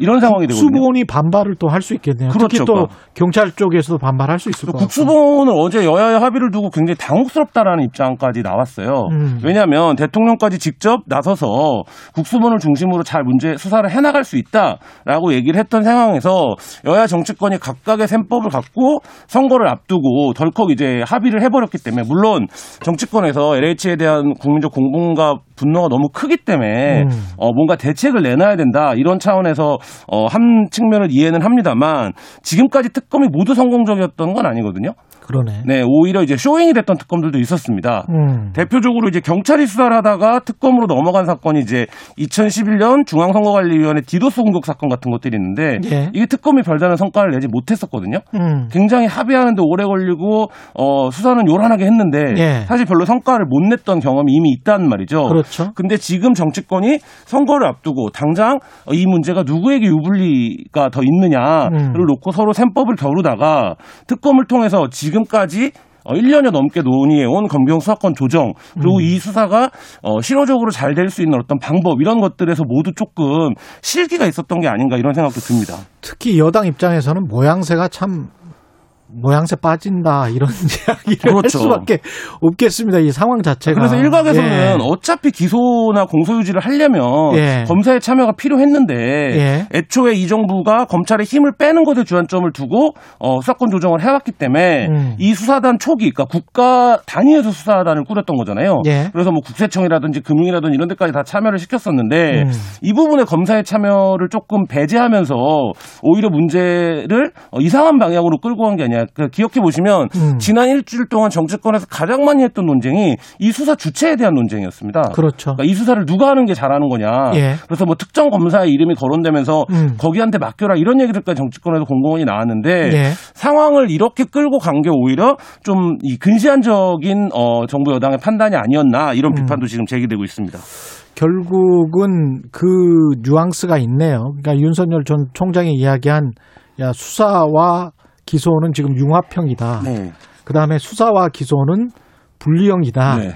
이런 상황이 되거든요. 수본이 반발을 또 할 수 있겠네요. 특히 그렇죠. 또 경찰 쪽에서도 반발할 수 있을 것 같고. 국수본은 어제 여야의 합의를 두고 굉장히 당혹스럽다라는 입장까지 나왔어요. 음. 왜냐하면 대통령까지 직접 나서서 국수본을 중심으로 잘 문제 수사를 해나갈 수 있다라고 얘기를 했던 상황에서 여야 정치권이 각각의 셈법을 갖고 선거를 앞두고 덜컥 이제 합의를 해버렸기 때문에 물론 정치권에서 LH에 대한 국민적 공분과 분노가 너무 크기 때문에 음. 어, 뭔가 대책을 내놔야 된다 이런 차원에서 어, 한 측면을 이해는 합니다만 지금까지 특검이 모두 성공적이었던 건 아니거든요. 그러네. 네, 오히려 이제 showing이 됐던 특검들도 있었습니다. 음. 대표적으로 이제 경찰이 수사를 하다가 특검으로 넘어간 사건이 이제 2011년 중앙선거관리위원회 디도스 공격 사건 같은 것들이 있는데 예. 이게 특검이 별다른 성과를 내지 못했었거든요. 음. 굉장히 합의하는데 오래 걸리고 어, 수사는 요란하게 했는데 예. 사실 별로 성과를 못 냈던 경험이 이미 있다는 말이죠. 그렇죠. 근데 지금 정치권이 선거를 앞두고 당장 이 문제가 누구에게 유불리가 더 있느냐를 음. 놓고 서로 셈법을 겨루다가 특검을 통해서 지금 까지 어, 1년여 넘게 논의해온 검경 수사권 조정 그리고 음. 이 수사가 어, 실효적으로 잘 될 수 있는 어떤 방법 이런 것들에서 모두 조금 실기가 있었던 게 아닌가 이런 생각도 듭니다. 특히 여당 입장에서는 모양새가 참 모양새 빠진다 이런 이야기를 할 그렇죠. 수밖에 없겠습니다. 이 상황 자체가. 그래서 일각에서는 예. 어차피 기소나 공소유지를 하려면 예. 검사의 참여가 필요했는데 예. 애초에 이 정부가 검찰의 힘을 빼는 것에 주안점을 두고 어, 수사권 조정을 해왔기 때문에 음. 이 수사단 초기, 그러니까 국가 단위에서 수사단을 꾸렸던 거잖아요. 예. 그래서 뭐 국세청이라든지 금융이라든지 이런 데까지 다 참여를 시켰었는데 음. 이 부분에 검사의 참여를 조금 배제하면서 오히려 문제를 어, 이상한 방향으로 끌고 간 게 아니 야. 그 기억해 보시면 음. 지난 일주일 동안 정치권에서 가장 많이 했던 논쟁이 이 수사 주체에 대한 논쟁이었습니다. 그렇죠. 그러니까 이 수사를 누가 하는 게 잘하는 거냐. 예. 그래서 뭐 특정 검사의 이름이 거론되면서 음. 거기한테 맡겨라 이런 얘기들까지 정치권에서 공공연히 나왔는데 예. 상황을 이렇게 끌고 간 게 오히려 좀 이 근시안적인 어, 정부 여당의 판단이 아니었나 이런 음. 비판도 지금 제기되고 있습니다. 결국은 그 뉘앙스가 있네요. 그러니까 윤석열 전 총장이 이야기한 야 수사와 기소는 지금 융합형이다. 네. 그 다음에 수사와 기소는 분리형이다. 네.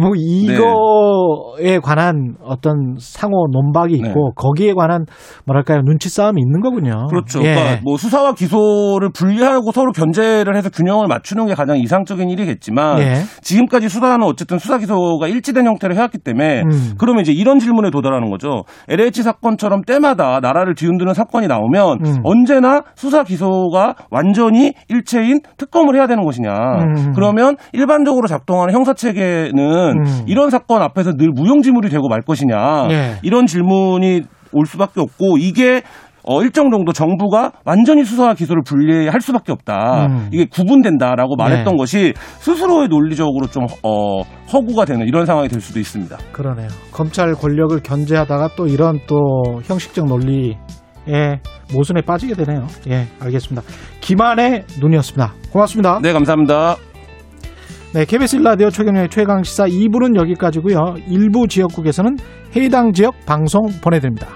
뭐 이거에 관한 어떤 상호 논박이 있고 거기에 관한 뭐랄까요 눈치 싸움이 있는 거군요. 그렇죠. 예. 그러니까 뭐 수사와 기소를 분리하고 서로 견제를 해서 균형을 맞추는 게 가장 이상적인 일이겠지만 예. 지금까지 수사는 어쨌든 수사 기소가 일치된 형태로 해왔기 때문에 음. 그러면 이제 이런 질문에 도달하는 거죠. LH 사건처럼 때마다 나라를 뒤흔드는 사건이 나오면 음. 언제나 수사 기소가 완전히 일체인 특검을 해야 되는 것이냐. 음. 그러면 일반적으로 작동하는 형사 체계는 음. 이런 사건 앞에서 늘 무용지물이 되고 말 것이냐. 예. 이런 질문이 올 수밖에 없고 이게 어, 일정 정도 정부가 완전히 수사와 기소를 분리할 수밖에 없다. 음. 이게 구분된다라고 말했던 네. 것이 스스로의 논리적으로 좀 어, 허구가 되는 이런 상황이 될 수도 있습니다. 그러네요. 검찰 권력을 견제하다가 또 이런 또 형식적 논리에 모순에 빠지게 되네요. 예, 알겠습니다. 김한의 눈이었습니다. 고맙습니다. 네, 감사합니다. 네, KBS 1라디오 최경영의 최강시사 2부는 여기까지고요. 일부 지역국에서는 해당 지역 방송 보내드립니다.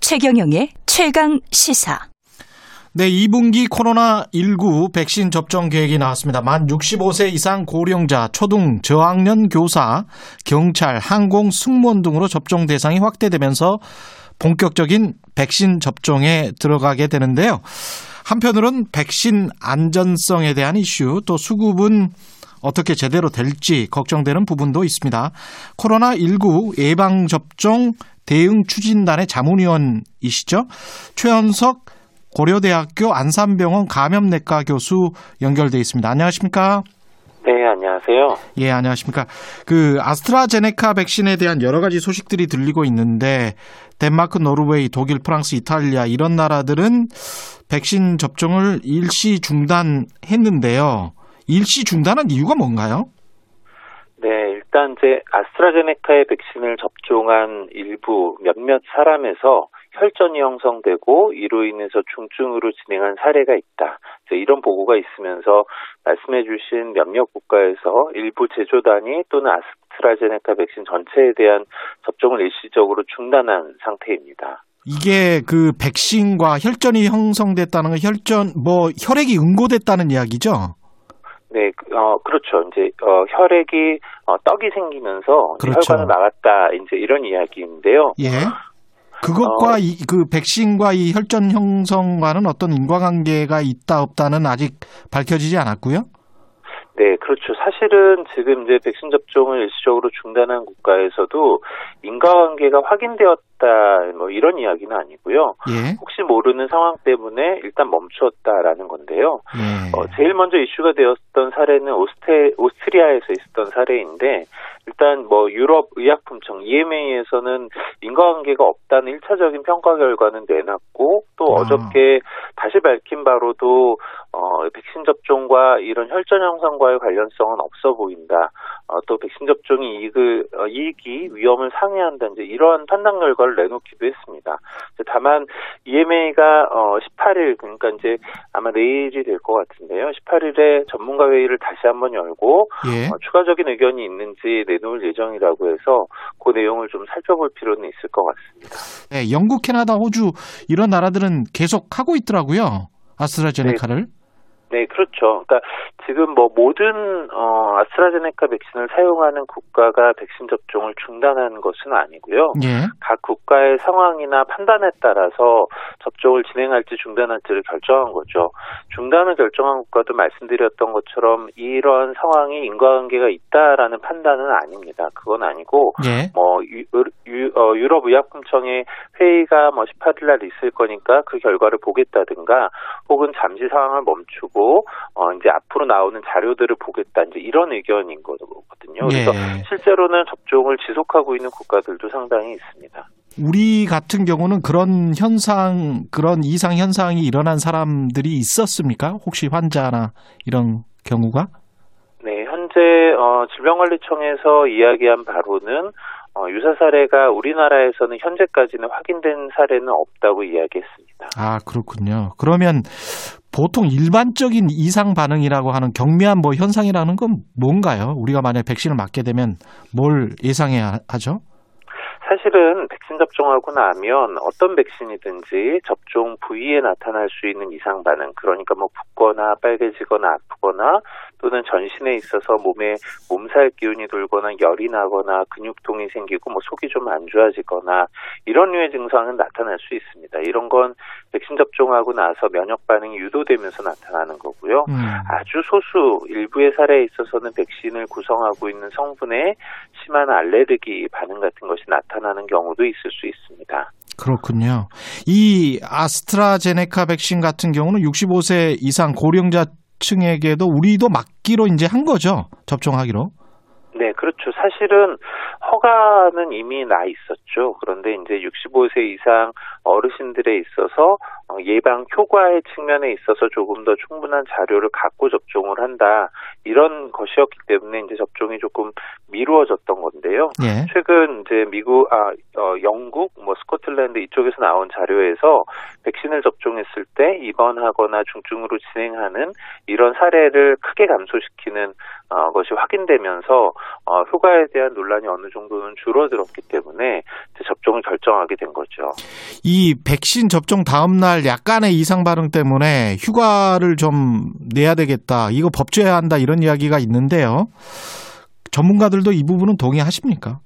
최경영의 최강 시사. 네, 2분기 코로나19 백신 접종 계획이 나왔습니다. 만 65세 이상 고령자, 초등, 저학년 교사, 경찰, 항공, 승무원 등으로 접종 대상이 확대되면서 본격적인 백신 접종에 들어가게 되는데요. 한편으로는 백신 안전성에 대한 이슈, 또 수급은 어떻게 제대로 될지 걱정되는 부분도 있습니다. 코로나19 예방접종 대응 추진단의 자문위원이시죠. 최현석 고려대학교 안산병원 감염내과 교수 연결돼 있습니다. 안녕하십니까? 네, 안녕하세요. 예, 안녕하십니까. 그 아스트라제네카 백신에 대한 여러 가지 소식들이 들리고 있는데 덴마크, 노르웨이, 독일, 프랑스, 이탈리아 이런 나라들은 백신 접종을 일시 중단했는데요. 일시 중단한 이유가 뭔가요? 네, 일단 이제 아스트라제네카의 백신을 접종한 일부 몇몇 사람에서 혈전이 형성되고 이로 인해서 중증으로 진행한 사례가 있다. 이런 보고가 있으면서 말씀해 주신 몇몇 국가에서 일부 제조단이 또는 아스트라제네카 백신 전체에 대한 접종을 일시적으로 중단한 상태입니다. 이게 그 백신과 혈전이 형성됐다는 건 혈전 뭐 혈액이 응고됐다는 이야기죠? 네, 그, 어, 그렇죠. 이제, 어, 혈액이, 어, 떡이 생기면서 그렇죠. 혈관을 막았다. 이제 이런 이야기인데요. 예. 그것과 어. 이, 그 백신과 이 혈전 형성과는 어떤 인과관계가 있다 없다는 아직 밝혀지지 않았고요. 네, 그렇 그렇죠. 사실은 지금 이제 백신 접종을 일시적으로 중단한 국가에서도 인과관계가 확인되었다 뭐 이런 이야기는 아니고요. 예. 혹시 모르는 상황 때문에 일단 멈추었다라는 건데요. 예. 어, 제일 먼저 이슈가 되었던 사례는 오스테, 오스트리아에서 있었던 사례인데 일단 뭐 유럽 의약품청 EMA에서는 인과관계가 없다는 1차적인 평가 결과는 내놨고 또 아. 어저께 다시 밝힌 바로도 어, 백신 접종과 이런 혈전 형성과의 관련성은 없어 보인다. 어, 또 백신 접종이 이익을, 어, 이익이 위험을 상회한다. 이제 이러한 판단 결과를 내놓기도 했습니다. 다만 EMA가 어, 18일 그러니까 이제 아마 내일이 될 것 같은데요. 18일에 전문가 회의를 다시 한번 열고 예. 어, 추가적인 의견이 있는지 내놓을 예정이라고 해서 그 내용을 좀 살펴볼 필요는 있을 것 같습니다. 네, 영국, 캐나다, 호주 이런 나라들은 계속 하고 있더라고요. 아스트라제네카를. 네, 그렇죠. 그러니까 지금 뭐 모든 어 아스트라제네카 백신을 사용하는 국가가 백신 접종을 중단하는 것은 아니고요. 예. 각 국가의 상황이나 판단에 따라서 접종을 진행할지 중단할지를 결정한 거죠. 중단을 결정한 국가도 말씀드렸던 것처럼 이런 상황이 인과관계가 있다라는 판단은 아닙니다. 그건 아니고 예. 뭐 유, 유, 어, 유럽 의약품청의 회의가 뭐 18일 날 있을 거니까 그 결과를 보겠다든가 혹은 잠시 상황을 멈추고 어 이제 앞으로 나오는 자료들을 보겠다 이제 이런 의견인 거거든요. 그래서 예. 실제로는 접종을 지속하고 있는 국가들도 상당히 있습니다. 우리 같은 경우는 그런 현상, 그런 이상 현상이 일어난 사람들이 있었습니까? 혹시 환자나 이런 경우가? 네, 현재 어, 질병관리청에서 이야기한 바로는 어, 유사 사례가 우리나라에서는 현재까지는 확인된 사례는 없다고 이야기했습니다. 아, 그렇군요. 그러면 보통 일반적인 이상 반응이라고 하는 경미한 뭐 현상이라는 건 뭔가요? 우리가 만약 백신을 맞게 되면 뭘 예상해야 하죠? 사실은 백신 접종하고 나면 어떤 백신이든지 접종 부위에 나타날 수 있는 이상 반응, 그러니까 뭐 붓거나 빨개지거나 아프거나 또는 전신에 있어서 몸에 몸살 기운이 돌거나 열이 나거나 근육통이 생기고 뭐 속이 좀 안 좋아지거나 이런 류의 증상은 나타날 수 있습니다. 이런 건 백신 접종하고 나서 면역 반응이 유도되면서 나타나는 거고요. 음. 아주 소수 일부의 사례에 있어서는 백신을 구성하고 있는 성분에 심한 알레르기 반응 같은 것이 나타나는 경우도 있을 수 있습니다. 그렇군요. 이 아스트라제네카 백신 같은 경우는 65세 이상 고령자층에게도 우리도 맞기로 이제 한 거죠. 접종하기로. 네, 그렇죠. 사실은 허가는 이미 나 있었죠. 그런데 이제 65세 이상 어르신들에 있어서 어, 예방 효과의 측면에 있어서 조금 더 충분한 자료를 갖고 접종을 한다. 이런 것이었기 때문에 이제 접종이 조금 미루어졌던 건데요. 예. 최근 이제 미국, 아, 어, 영국, 뭐 스코틀랜드 이쪽에서 나온 자료에서 백신을 접종했을 때 입원하거나 중증으로 진행하는 이런 사례를 크게 감소시키는 어, 것이 확인되면서 어, 효과에 대한 논란이 어느 정도는 줄어들었기 때문에 이제 접종을 결정하게 된 거죠. 이 백신 접종 다음 날 약간의 이상 반응 때문에 휴가를 좀 내야 되겠다. 이거 법제해야 한다 이런 이야기가 있는데요. 전문가들도 이 부분은 동의하십니까?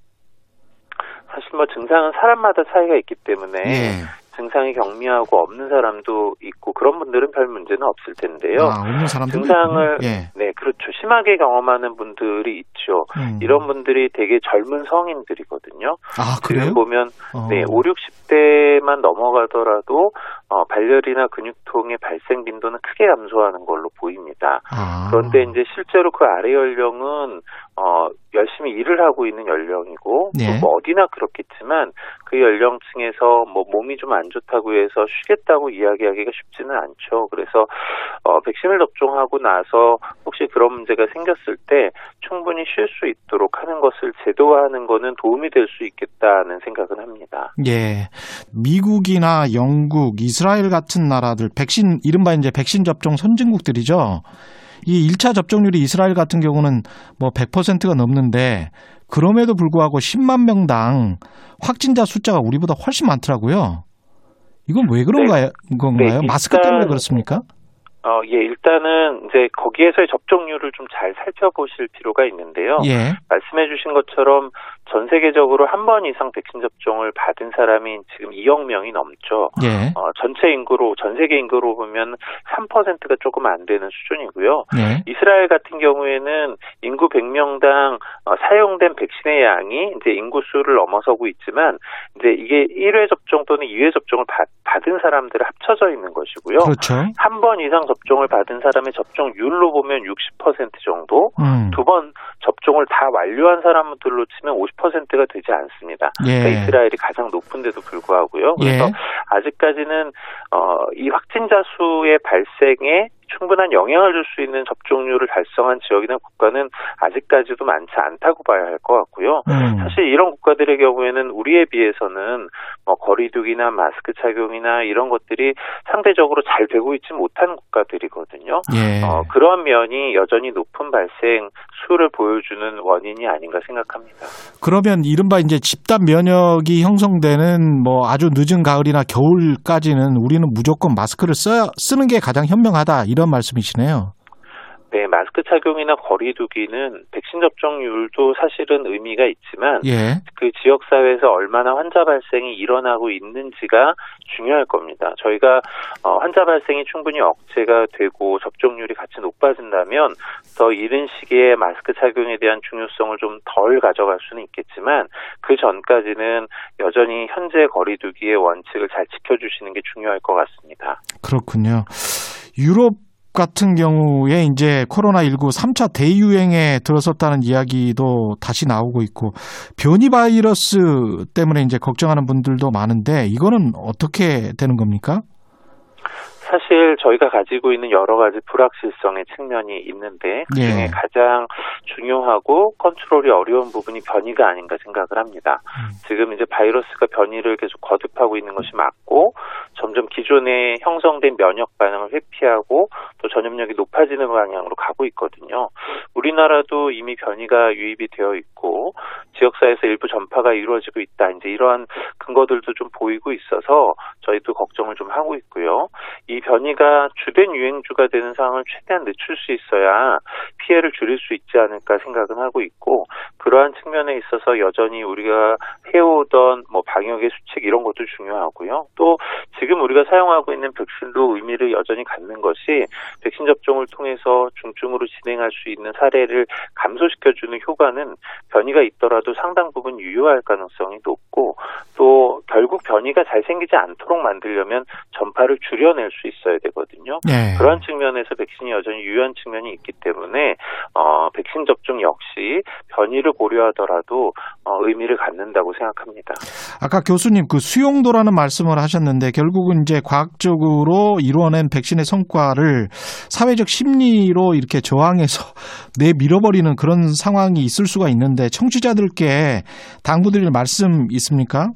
사실 뭐 증상은 사람마다 차이가 있기 때문에 예. 증상이 경미하고 없는 사람도 있고 그런 분들은 별 문제는 없을 텐데요. 아, 없는 사람들도 증상을. 예. 네 그렇죠 심하게 경험하는 분들이 있죠. 음. 이런 분들이 되게 젊은 성인들이거든요. 아, 그래요? 보면 어. 네 5, 60대만 넘어가더라도 어, 발열이나 근육통의 발생 빈도는 크게 감소하는 걸로 보입니다. 아. 그런데 이제 실제로 그 아래 연령은 어, 열심히 일을 하고 있는 연령이고 예. 또뭐 어디나 그렇겠지만 그 연령층에서 뭐 몸이 좀 안 좋다고 해서 쉬겠다고 이야기하기가 쉽지는 않죠. 그래서 어, 백신을 접종하고 나서 혹시 그런 문제가 생겼을 때 충분히 쉴 수 있도록 하는 것을 제도화하는 거는 도움이 될 수 있겠다는 생각은 합니다. 예. 미국이나 영국, 이 스라엘 같은 나라들 백신 이른바 이제 백신 접종 선진국들이죠. 이 1차 접종률이 이스라엘 같은 경우는 뭐 100%가 넘는데 그럼에도 불구하고 10만 명당 확진자 숫자가 우리보다 훨씬 많더라고요. 이건 왜 그런가요? 건가요? 네, 마스크 때문에 그렇습니까? 어, 예, 일단은 이제 거기에서의 접종률을 좀 잘 살펴보실 필요가 있는데요. 예. 말씀해 주신 것처럼 전 세계적으로 한 번 이상 백신 접종을 받은 사람이 지금 2억 명이 넘죠. 예. 어, 전체 인구로 전 세계 인구로 보면 3%가 조금 안 되는 수준이고요. 예. 이스라엘 같은 경우에는 인구 100명당 어, 사용된 백신의 양이 이제 인구 수를 넘어서고 있지만 이제 이게 1회 접종 또는 2회 접종을 받, 받은 사람들을 합쳐져 있는 것이고요. 그렇죠. 한 번 이상 접종을 받은 사람의 접종률로 보면 60% 정도, 음. 두번 접종을 다 완료한 사람들로 치면 50%가 되지 않습니다. 예. 그러니까 이스라엘이 가장 높은데도 불구하고요. 그래서 예. 아직까지는 어, 이 확진자 수의 발생에 충분한 영향을 줄 수 있는 접종률을 달성한 지역이나 국가는 아직까지도 많지 않다고 봐야 할 것 같고요. 음. 사실 이런 국가들의 경우에는 우리에 비해서는 뭐 거리두기나 마스크 착용이나 이런 것들이 상대적으로 잘 되고 있지 못한 국가들이거든요. 예. 어, 그런 면이 여전히 높은 발생 수를 보여주는 원인이 아닌가 생각합니다. 그러면 이른바 이제 집단 면역이 형성되는 뭐 아주 늦은 가을이나 겨울까지는 우리는 무조건 마스크를 써야 쓰는 게 가장 현명하다 이런 말씀이시네요. 네, 마스크 착용이나 거리두기는 백신 접종률도 사실은 의미가 있지만 예. 그 지역 사회에서 얼마나 환자 발생이 일어나고 있는지가 중요할 겁니다. 저희가 어, 환자 발생이 충분히 억제가 되고 접종률이 같이 높아진다면 더 이른 시기에 마스크 착용에 대한 중요성을 좀 덜 가져갈 수는 있겠지만 그 전까지는 여전히 현재 거리두기의 원칙을 잘 지켜주시는 게 중요할 것 같습니다. 그렇군요. 유럽 같은 경우에 이제 코로나19 3차 대유행에 들어섰다는 이야기도 다시 나오고 있고 변이 바이러스 때문에 이제 걱정하는 분들도 많은데 이거는 어떻게 되는 겁니까? 사실 저희가 가지고 있는 여러 가지 불확실성의 측면이 있는데 그중에 예. 가장 중요하고 컨트롤이 어려운 부분이 변이가 아닌가 생각을 합니다. 지금 이제 바이러스가 변이를 계속 거듭하고 있는 것이 맞고 점점 기존에 형성된 면역 반응을 회피하고 또 전염력이 높아지는 방향으로 가고 있거든요. 우리나라도 이미 변이가 유입이 되어 있고 지역사회에서 일부 전파가 이루어지고 있다. 이제 이러한 근거들도 좀 보이고 있어서 저희도 걱정을 좀 하고 있고요. 이 변이가 주된 유행주가 되는 상황을 최대한 늦출 수 있어야 피해를 줄일 수 있지 않을까 생각은 하고 있고 그러한 측면에 있어서 여전히 우리가 해오던 뭐 방역의 수칙 이런 것도 중요하고요. 또 지금 우리가 사용하고 있는 백신도 의미를 여전히 갖는 것이 백신 접종을 통해서 중증으로 진행할 수 있는 사례를 감소시켜주는 효과는 변이가 있더라도 상당 부분 유효할 가능성이 높고 또 결국 변이가 잘 생기지 않도록 만들려면 전파를 줄여낼 수 있어야 되거든요. 네. 그러한 측면에서 백신이 여전히 유효한 측면이 있기 때문에 어, 백신 접종 역시 변이를 고려하더라도 어, 의미를 갖는다고 생각합니다. 아까 교수님 그 수용도라는 말씀을 하셨는데 결국은 이제 과학적으로 이루어낸 백신의 성과를 사회적 심리로 이렇게 저항해서 내밀어버리는 그런 상황이 있을 수가 있는데 청취자들께 당부드릴 말씀 있습니까?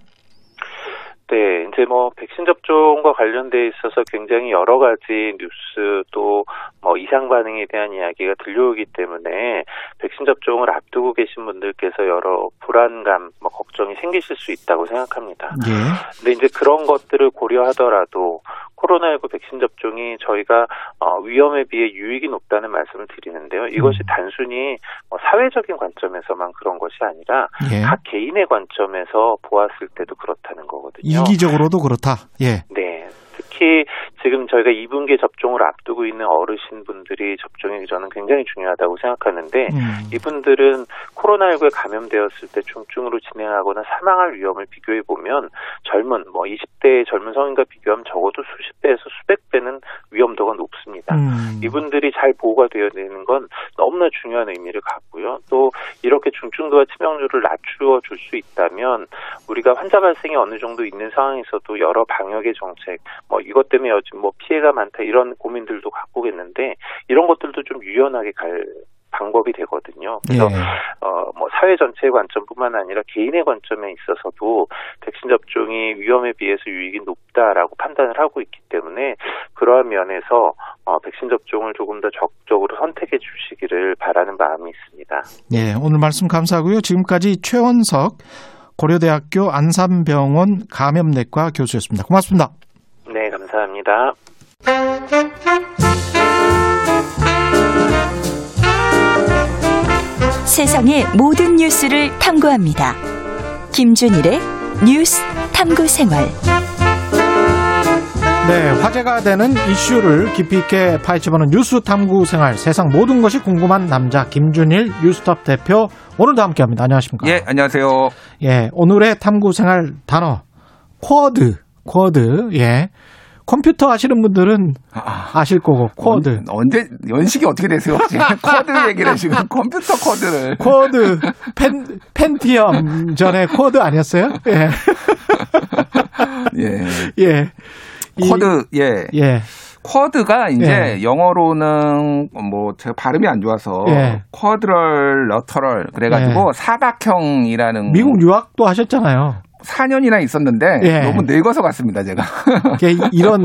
네, 이제 뭐 백신 접종과 관련돼 있어서 굉장히 여러 가지 뉴스 또 뭐 이상 반응에 대한 이야기가 들려오기 때문에 백신 접종을 앞두고 계신 분들께서 여러 불안감, 뭐 걱정이 생기실 수 있다고 생각합니다. 예. 근데 이제 그런 것들을 고려하더라도 코로나19 백신 접종이 저희가 어, 위험에 비해 유익이 높다는 말씀을 드리는데요. 이것이 단순히 뭐 사회적인 관점에서만 그런 것이 아니라 예. 각 개인의 관점에서 보았을 때도 그렇다는 거거든요. 이기적으로도 그렇다. 예. 네. 특히 지금 저희가 2분기 접종을 앞두고 있는 어르신 분들이 접종이 저는 굉장히 중요하다고 생각하는데 음. 이분들은 코로나19에 감염되었을 때 중증으로 진행하거나 사망할 위험을 비교해 보면 젊은 뭐 20대의 젊은 성인과 비교하면 적어도 수십 배에서 수백 배는 위험도가 높습니다. 음. 이분들이 잘 보호가 되어야 되는 건 너무나 중요한 의미를 갖고요. 또 이렇게 중증도와 치명률을 낮추어 줄 수 있다면 우리가 환자 발생이 어느 정도 있는 상황에서도 여러 방역의 정책, 뭐 이것 때문에 요즘 뭐 피해가 많다 이런 고민들도 갖고 있는데 이런 것들도 좀 유연하게 갈 방법이 되거든요. 그래서 예. 어, 뭐 사회 전체의 관점뿐만 아니라 개인의 관점에 있어서도 백신 접종이 위험에 비해서 유익이 높다라고 판단을 하고 있기 때문에 그러한 면에서 어, 백신 접종을 조금 더 적극적으로 선택해 주시기를 바라는 마음이 있습니다. 예, 오늘 말씀 감사하고요. 지금까지 최원석 고려대학교 안산병원 감염내과 교수였습니다. 고맙습니다. 네, 감사합니다. 세상의 모든 뉴스를 탐구합니다. 김준일의 뉴스 탐구 생활. 네, 화제가 되는 이슈를 깊이 있게 파헤쳐보는 뉴스 탐구 생활. 세상 모든 것이 궁금한 남자 김준일 뉴스톱 대표 오늘도 함께합니다. 안녕하십니까? 예, 안녕하세요. 예, 오늘의 탐구 생활 단어 쿼드, 쿼드. 예. 컴퓨터 하시는 분들은 아실 거고 쿼드. 언제 연식이 어떻게 되세요? 지금 쿼드 얘기를 지금 컴퓨터 쿼드를. 쿼드 펜 펜티엄 전에 쿼드 아니었어요? 예. 예. 예. 쿼드 예. 예. 쿼드가 이제 예. 영어로는 뭐 제가 발음이 안 좋아서 예. quadrilateral 그래가지고 사각형이라는 미국 유학도 하셨잖아요. 4년이나 있었는데 예. 너무 늙어서 갔습니다 제가. 이런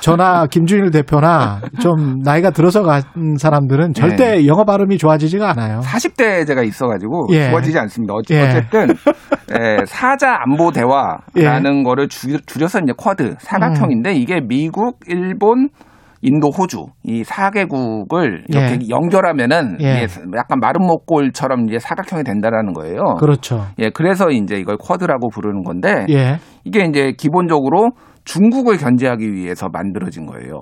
저나 김준일 대표나 좀 나이가 들어서 간 사람들은 절대 영어 발음이 좋아지지가 않아요. 40대 제가 있어가지고 예. 좋아지지 않습니다. 어찌- 예. 어쨌든 예, 사자 안보 대화라는 거를 줄, 줄여서 이제 쿼드 사각형인데 이게 미국, 일본, 인도, 호주 이 4개국을 이렇게 예. 연결하면은 예. 약간 마름모꼴처럼 이제 사각형이 된다라는 거예요. 그렇죠. 예, 그래서 이제 이걸 쿼드라고 부르는 건데 예. 이게 이제 기본적으로 중국을 견제하기 위해서 만들어진 거예요.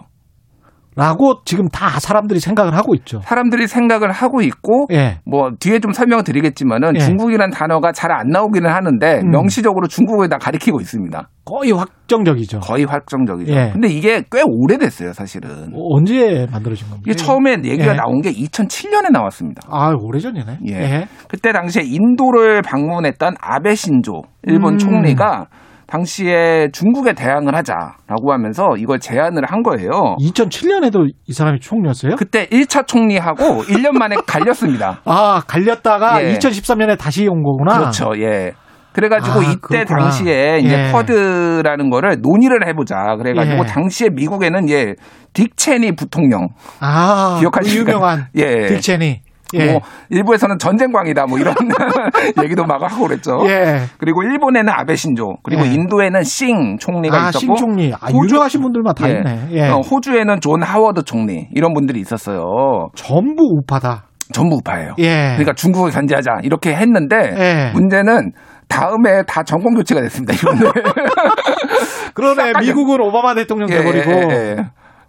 라고 지금 다 사람들이 생각을 하고 있죠. 사람들이 생각을 하고 있고 예. 뭐 뒤에 좀 설명을 드리겠지만은 예. 중국이라는 단어가 잘 안 나오기는 하는데 음. 명시적으로 중국을 다 가리키고 있습니다. 거의 확정적이죠. 거의 확정적이죠. 예. 근데 이게 꽤 오래됐어요, 사실은. 어, 언제 만들어진 겁니까? 이게 처음에 얘기가 예. 나온 게 2007년에 나왔습니다. 아, 오래전이네. 예. 그때 당시에 인도를 방문했던 아베 신조 일본 음. 총리가 당시에 중국에 대항을 하자라고 하면서 이걸 제안을 한 거예요. 2007년에도 이 사람이 총리였어요? 그때 1차 총리하고 1년 만에 갈렸습니다. 아, 갈렸다가 예. 2013년에 다시 온 거구나. 그렇죠. 예. 그래가지고 아, 이때 그렇구나. 당시에 이제 예. 쿼드라는 거를 논의를 해보자. 그래가지고 예. 당시에 미국에는 예, 딕 체니 부통령 아, 기억하시죠? 그 유명한 예. 딕 체니. 예. 뭐 일부에서는 전쟁광이다 뭐 이런 얘기도 막 하고 그랬죠. 예. 그리고 일본에는 아베 신조, 그리고 예. 인도에는 싱 총리가 아, 있었고, 싱 총리. 아, 호주- 유명하신 분들만 다 예. 있네. 예. 어, 호주에는 존 하워드 총리 이런 분들이 있었어요. 전부 우파다. 전부 우파예요. 예. 그러니까 중국을 견제하자 이렇게 했는데 예. 문제는 다음에 다 정권 교체가 됐습니다. 이번에 그러네. 미국은 오바마 대통령 예, 돼버리고. 예, 예.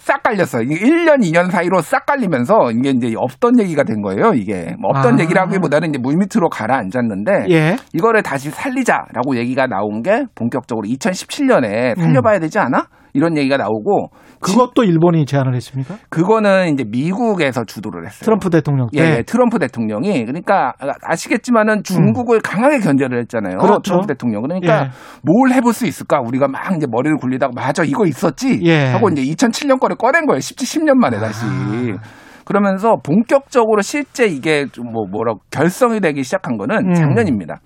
싹 갈렸어요. 이게 1년, 2년 사이로 싹 갈리면서 이게 이제 없던 얘기가 된 거예요. 이게 뭐 없던 아. 얘기라기보다는 이제 물밑으로 가라앉았는데 예. 이거를 다시 살리자라고 얘기가 나온 게 본격적으로 2017년에 음. 살려봐야 되지 않아? 이런 얘기가 나오고 그것도 일본이 제안을 했습니까? 그거는 이제 미국에서 주도를 했어요. 트럼프 대통령 때. 예, 예, 트럼프 대통령이 그러니까 아시겠지만은 중국을 강하게 견제를 했잖아요. 음. 그렇죠. 트럼프 대통령. 그러니까 예. 뭘 해볼 수 있을까? 우리가 막 이제 머리를 굴리다가 맞아 이거 있었지 예. 하고 이제 2007년 거를 꺼낸 거예요. 10, 10년 만에 다시. 아. 그러면서 본격적으로 실제 이게 좀뭐 뭐라 결성이 되기 시작한 거는 음. 작년입니다.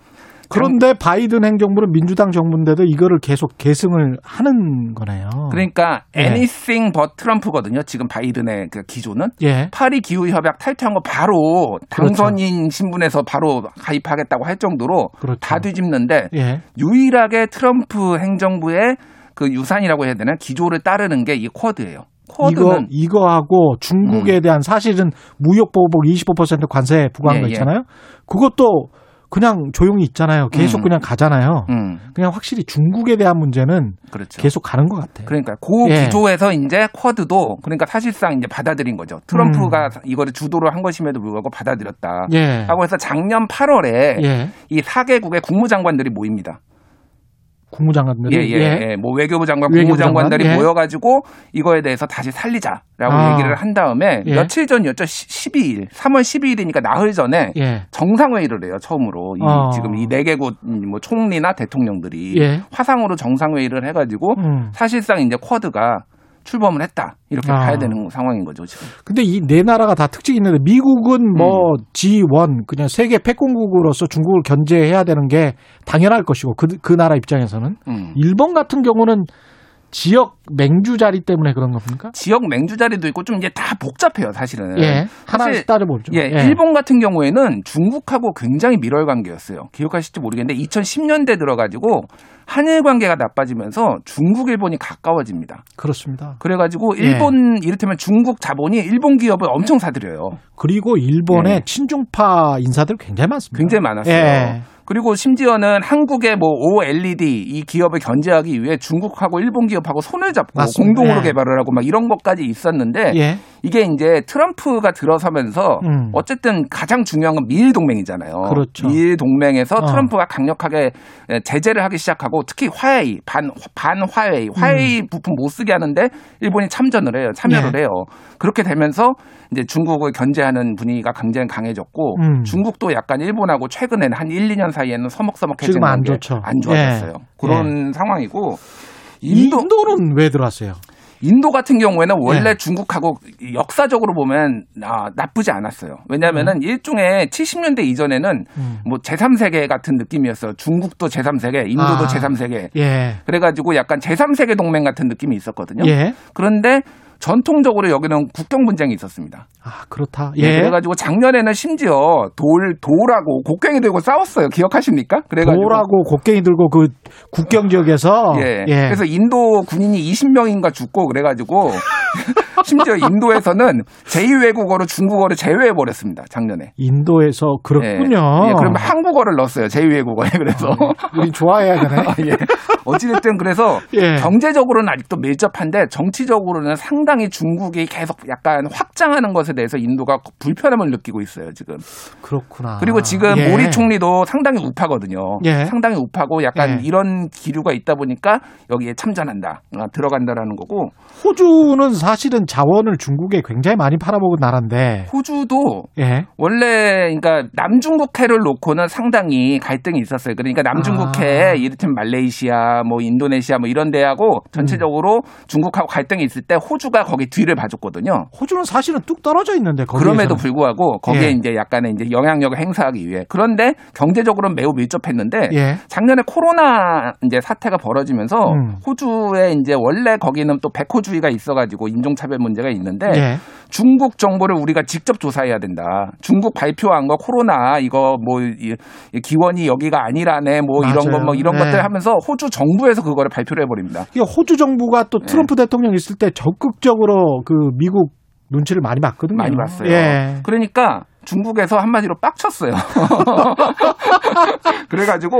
그런데 바이든 행정부는 민주당 정부인데도 이거를 계속 계승을 하는 거네요. 그러니까 예. anything but 트럼프거든요. 지금 바이든의 그 기조는 예. 파리 기후 협약 탈퇴한 거 바로 당선인 신분에서 바로 가입하겠다고 할 정도로 그렇죠. 다 뒤집는데 예. 유일하게 트럼프 행정부의 그 유산이라고 해야 되나 기조를 따르는 게 이 쿼드예요. 이거 쿼드는 음. 이거하고 중국에 대한 사실은 무역 보복 25% 관세 부과한 예, 거 예. 있잖아요. 그것도 그냥 조용히 있잖아요. 계속 음. 그냥 가잖아요. 음, 그냥 확실히 중국에 대한 문제는 그렇죠. 계속 가는 것 같아요. 그러니까 그 예. 기조에서 이제 쿼드도 그러니까 사실상 이제 받아들인 거죠. 트럼프가 이거를 주도를 한 것임에도 불구하고 받아들였다. 음. 예. 하고 해서 작년 8월에 예. 이 4개국의 국무장관들이 모입니다. 국무장관들이 예, 예, 예. 뭐 외교부 장관, 외교부 국무장관들이 장관, 예. 모여가지고 이거에 대해서 다시 살리자라고 아. 얘기를 한 다음에 예. 며칠 전이었죠. 12일, 3월 12일이니까 나흘 전에 예. 정상회의를 해요. 처음으로 이 어. 지금 이 네 개국 뭐 총리나 대통령들이 예. 화상으로 정상회의를 해가지고 음. 사실상 이제 쿼드가 출범을 했다 이렇게 아. 봐야 되는 상황인 거죠 지금. 근데 이 네 나라가 다 특징이 있는데 미국은 뭐 음. G1 그냥 세계 패권국으로서 중국을 견제해야 되는 게 당연할 것이고 그, 그 나라 입장에서는 음. 일본 같은 경우는 지역 맹주 자리 때문에 그런 겁니까? 지역 맹주 자리도 있고 좀 이제 다 복잡해요 사실은. 예. 하나씩 따져보죠. 예, 일본 같은 경우에는 중국하고 굉장히 밀월 관계였어요. 기억하실지 모르겠는데 2010년대 들어가지고 한일 관계가 나빠지면서 중국 일본이 가까워집니다. 그렇습니다. 그래가지고 예. 일본 이를테면 중국 자본이 일본 기업을 엄청 사들여요. 그리고 일본에 예. 친중파 인사들 굉장히 많습니다. 굉장히 많았어요. 예. 그리고 심지어는 한국의 뭐 OLED 이 기업을 견제하기 위해 중국하고 일본 기업하고 손을 잡고 맞습니다. 공동으로 예. 개발을 하고 막 이런 것까지 있었는데 예. 이게 이제 트럼프가 들어서면서 음. 어쨌든 가장 중요한 건 미일 동맹이잖아요. 그렇죠. 미일 동맹에서 어. 트럼프가 강력하게 제재를 하기 시작하고 특히 화웨이 반 반화웨이 화웨이 부품 못 쓰게 하는데 일본이 참전을 해요. 참여를 음. 네. 해요. 그렇게 되면서 이제 중국을 견제하는 분위기가 굉장히 강해졌고 음. 중국도 약간 일본하고 최근에는 한 1, 2년 사이에는 서먹서먹해지는 지금 안게 좋죠. 안 좋아졌어요. 예. 그런 상황이고 인도 인도는 왜 들어왔어요? 인도 같은 경우에는 원래 예. 중국하고 역사적으로 보면 아, 나쁘지 않았어요. 왜냐하면은 일종의 70년대 이전에는 음. 뭐 제3세계 같은 느낌이었어요. 중국도 제3세계, 인도도 아. 제3세계. 예. 그래가지고 약간 제3세계 동맹 같은 느낌이 있었거든요. 예. 그런데 전통적으로 여기는 국경 분쟁이 있었습니다. 아, 그렇다. 예. 예. 그래가지고 작년에는 심지어 돌 돌하고 곡괭이 들고 싸웠어요. 기억하십니까? 그래가지고 돌하고 곡괭이 들고 그 국경 지역에서 예. 그래서 인도 군인이 20명인가 죽고 그래가지고 심지어 인도에서는 제2외국어로 중국어를 제외해 버렸습니다. 작년에. 인도에서 그렇군요. 예, 그러면 한국어를 넣었어요. 제2외국어에 그래서. 우리 좋아해야 되네. 예. 어찌됐든 그래서 예. 경제적으로는 아직도 밀접한데 정치적으로는 상당히 중국이 계속 약간 확장하는 것에 대해서 인도가 불편함을 느끼고 있어요 지금. 그렇구나. 그리고 지금 예. 모리 총리도 상당히 우파거든요. 예. 상당히 우파고 약간 예. 이런 기류가 있다 보니까 여기에 참전한다, 어, 들어간다라는 거고. 호주는 사실은 자원을 중국에 굉장히 많이 팔아먹은 나라인데. 호주도 예. 원래 그러니까 남중국해를 놓고는 상당히 갈등이 있었어요. 그러니까 남중국해 아. 이를테면 말레이시아, 뭐 인도네시아 뭐 이런 데하고 전체적으로 중국하고 갈등이 있을 때 호주가 거기 뒤를 봐줬거든요. 호주는 사실은 뚝 떨어져 있는데 거기에서는. 그럼에도 불구하고 거기에 예. 이제 약간의 이제 영향력을 행사하기 위해 그런데 경제적으로는 매우 밀접했는데 예. 작년에 코로나 이제 사태가 벌어지면서 음. 호주에 이제 원래 거기는 또 백호주의가 있어가지고 인종차별 문제가 있는데 예. 중국 정보를 우리가 직접 조사해야 된다. 중국 발표한 거 코로나 이거 뭐 이- 이 기원이 여기가 아니라네 뭐 이런 거 맞아요. 뭐 이런 네. 것들 하면서 호주 정부에서 그거를 발표를 해버립니다. 이게 호주 정부가 또 네. 트럼프 대통령 있을 때 적극적으로 그 미국 눈치를 많이 봤거든요. 많이 봤어요. 예. 그러니까 중국에서 한마디로 빡쳤어요. 그래가지고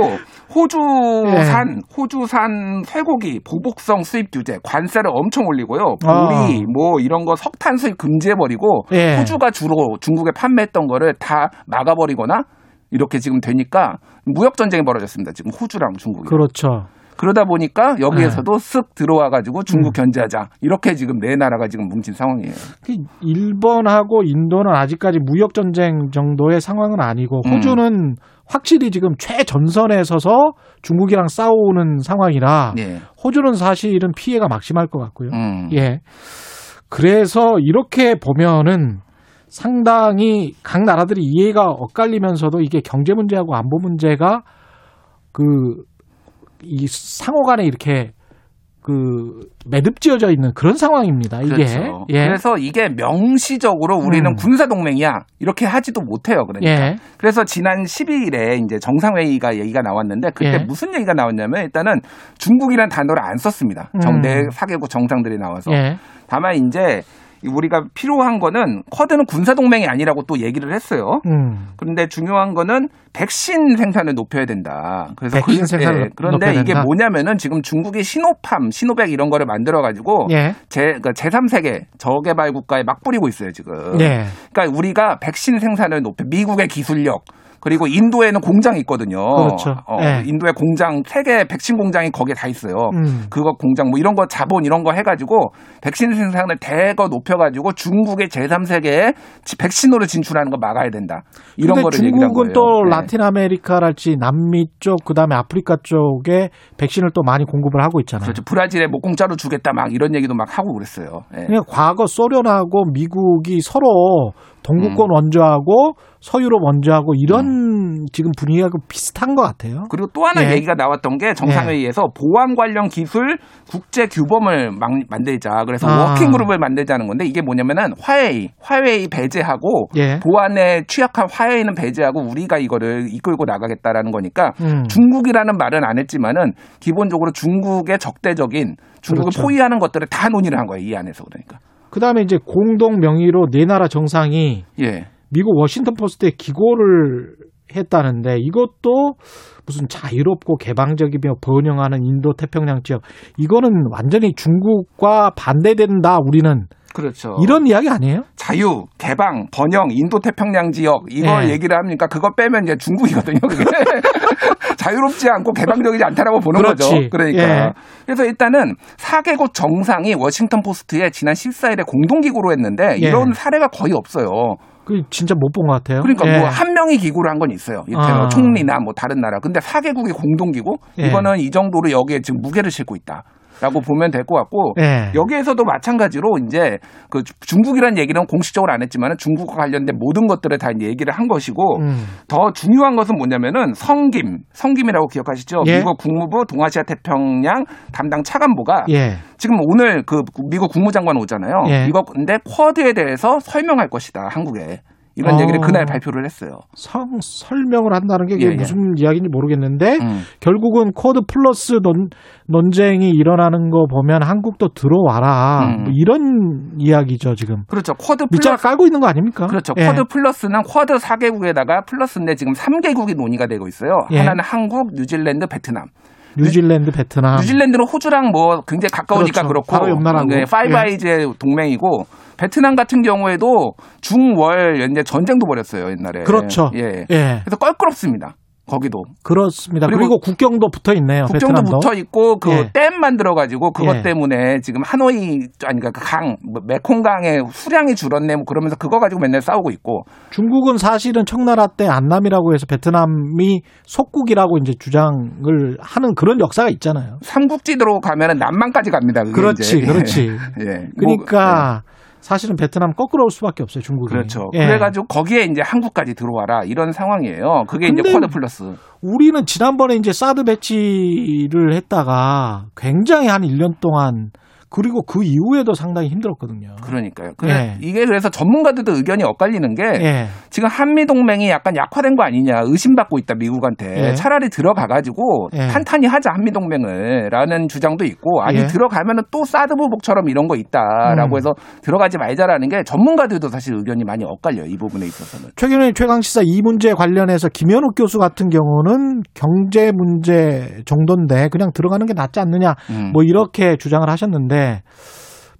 호주산 호주산 쇠고기 보복성 수입 규제 관세를 엄청 올리고요. 보리 뭐 이런 거 석탄 수입 금지해 버리고 예. 호주가 주로 중국에 판매했던 거를 다 막아 버리거나 이렇게 지금 되니까 무역 전쟁이 벌어졌습니다. 지금 호주랑 중국이. 그렇죠. 그러다 보니까 여기에서도 쓱 들어와 가지고 중국 음. 견제하자 이렇게 지금 네 나라가 지금 뭉친 상황이에요. 그 일본하고 인도는 아직까지 무역 전쟁 정도의 상황은 아니고 음. 호주는 확실히 지금 최전선에 서서 중국이랑 싸우는 상황이라 예. 호주는 사실은 피해가 막심할 것 같고요. 음. 예. 그래서 이렇게 보면은 상당히 각 나라들이 이해가 엇갈리면서도 이게 경제 문제하고 안보 문제가 그 이 상호 간에 이렇게 그 매듭지어져 있는 그런 상황입니다. 이게. 그렇죠. 예. 그래서 이게 명시적으로 우리는 음. 군사 동맹이야 이렇게 하지도 못해요. 그러니까. 예. 그래서 지난 12일에 이제 정상회의가 얘기가 나왔는데 그때 예. 무슨 얘기가 나왔냐면 일단은 중국이라는 단어를 안 썼습니다. 음. 정대 사개국 정상들이 나와서 예. 다만 이제 우리가 필요한 거는 쿼드는 군사 동맹이 아니라고 또 얘기를 했어요. 음. 그런데 중요한 거는 백신 생산을 높여야 된다. 그래서 백신 그- 생산을 예, 그런데 이게 된다? 뭐냐면은 지금 중국이 시노팜, 시노백 이런 거를 만들어 가지고 예. 제 그러니까 제3세계 저개발 국가에 막 뿌리고 있어요, 지금. 예. 그러니까 우리가 백신 생산을 높여 미국의 기술력 그리고 인도에는 공장이 있거든요. 그렇죠. 어, 예. 인도의 공장 세계 백신 공장이 거기에 다 있어요. 음. 그거 공장 뭐 이런 거 자본 이런 거 해가지고 백신 생산을 대거 높여가지고 중국의 제3세계에 백신으로 진출하는 거 막아야 된다. 이런 거를 얘기한 중국은 거예요. 또 네. 라틴 아메리카랄지 남미 쪽 그다음에 아프리카 쪽에 백신을 또 많이 공급을 하고 있잖아요. 그렇죠. 브라질에 뭐 공짜로 주겠다 막 이런 얘기도 막 하고 그랬어요. 예. 그러니까 과거 소련하고 미국이 서로 음. 동구권 원조하고 서유럽 원조하고 이런 그런 지금 분위기가 비슷한 것 같아요. 그리고 또 하나 예. 얘기가 나왔던 게 정상회의에서 보안 관련 기술 국제 규범을 막- 만들자. 그래서 아. working group을 만들자는 건데 이게 뭐냐면은 화웨이, 화웨이 배제하고 예. 보안에 취약한 화웨이는 배제하고 우리가 이거를 이끌고 나가겠다라는 거니까 음. 중국이라는 말은 안 했지만은 기본적으로 중국의 적대적인 중국을 그렇죠. 포위하는 것들을 다 논의를 한 거예요. 이 안에서 그러니까. 그 다음에 이제 공동 명의로 네 나라 정상이 예. 미국 워싱턴 포스트에 기고를 했다는데 이것도 무슨 자유롭고 개방적이며 번영하는 인도 태평양 지역 이거는 완전히 중국과 반대된다 우리는 그렇죠. 이런 이야기 아니에요? 자유, 개방, 번영, 인도 태평양 지역 이걸 예. 얘기를 합니까? 그거 빼면 이제 중국이거든요. 그게 자유롭지 않고 개방적이지 않다라고 보는 그렇지. 거죠. 그러니까 예. 그래서 일단은 4개국 정상이 워싱턴 포스트에 지난 14일에 공동 기고를 했는데 예. 이런 사례가 거의 없어요. 그 진짜 못 본 것 같아요. 그러니까 예. 뭐한 명이 기고를 한 건 있어요. 이를테면 아. 총리나 뭐 다른 나라. 근데 4개국이 공동 기고 예. 이거는 이 정도로 여기에 지금 무게를 싣고 있다. 라고 보면 될 것 같고 예. 여기에서도 마찬가지로 이제 그 중국이라는 얘기는 공식적으로 안 했지만 중국과 관련된 모든 것들을 다 얘기를 한 것이고 음. 더 중요한 것은 뭐냐면은 성김 성김이라고 기억하시죠? 예. 미국 국무부 동아시아 태평양 담당 차관보가 예. 지금 오늘 그 미국 국무장관 오잖아요. 예. 이거 근데 쿼드에 대해서 설명할 것이다 한국에 이런 어. 얘기를 그날 발표를 했어요. 성, 설명을 한다는 게 예, 예. 무슨 이야기인지 모르겠는데 음. 결국은 쿼드 플러스 논, 논쟁이 일어나는 거 보면 한국도 들어와라 음. 뭐 이런 이야기죠 지금 그렇죠. 쿼드 플러스 깔고 있는 거 아닙니까? 그렇죠. 예. 쿼드 플러스는 쿼드 4개국에다가 플러스인데 지금 3개국이 논의가 되고 있어요. 예. 하나는 한국, 뉴질랜드, 베트남. 뉴질랜드, 베트남. 뉴질랜드는 호주랑 뭐 굉장히 가까우니까 아. 그렇죠. 그렇고 바로 옆 나라고. 네, 파이브 예. 아이즈의 동맹이고 베트남 같은 경우에도 중월 이제 전쟁도 벌였어요 옛날에. 그렇죠. 예. 예. 그래서 껄끄럽습니다. 거기도 그렇습니다. 그리고, 그리고 국경도 붙어 있네요. 국경도 베트남도. 붙어 있고 그 예. 댐 만들어 가지고 그것 예. 때문에 지금 하노이 아니 그강 뭐 메콩강의 수량이 줄었네 뭐 그러면서 그거 가지고 맨날 싸우고 있고 중국은 사실은 청나라 때 안남이라고 해서 베트남이 속국이라고 이제 주장을 하는 그런 역사가 있잖아요. 삼국지대로 가면은 남만까지 갑니다. 그렇지, 이제. 그렇지. 예. 그러니까 사실은 베트남 거꾸로 올 수밖에 없어요, 중국이. 그렇죠. 예. 그래가지고 거기에 이제 한국까지 들어와라 이런 상황이에요. 그게 이제 쿼드 플러스. 우리는 지난번에 이제 사드 배치를 했다가 굉장히 한 1년 동안 그리고 그 이후에도 상당히 힘들었거든요. 그러니까요. 그래, 예. 이게 그래서 전문가들도 의견이 엇갈리는 게 예. 지금 한미 동맹이 약간 약화된 거 아니냐 의심받고 있다 미국한테 예. 차라리 들어가가지고 예. 탄탄히 하자 한미 동맹을라는 주장도 있고 아니 예. 들어가면은 또 사드 보복처럼 이런 거 있다라고 음. 해서 들어가지 말자라는 게 전문가들도 사실 의견이 많이 엇갈려요 이 부분에 있어서는. 최근에 최강 시사 이 문제 관련해서 김현욱 교수 같은 경우는 경제 문제 정도인데 그냥 들어가는 게 낫지 않느냐 음. 뭐 이렇게 주장을 하셨는데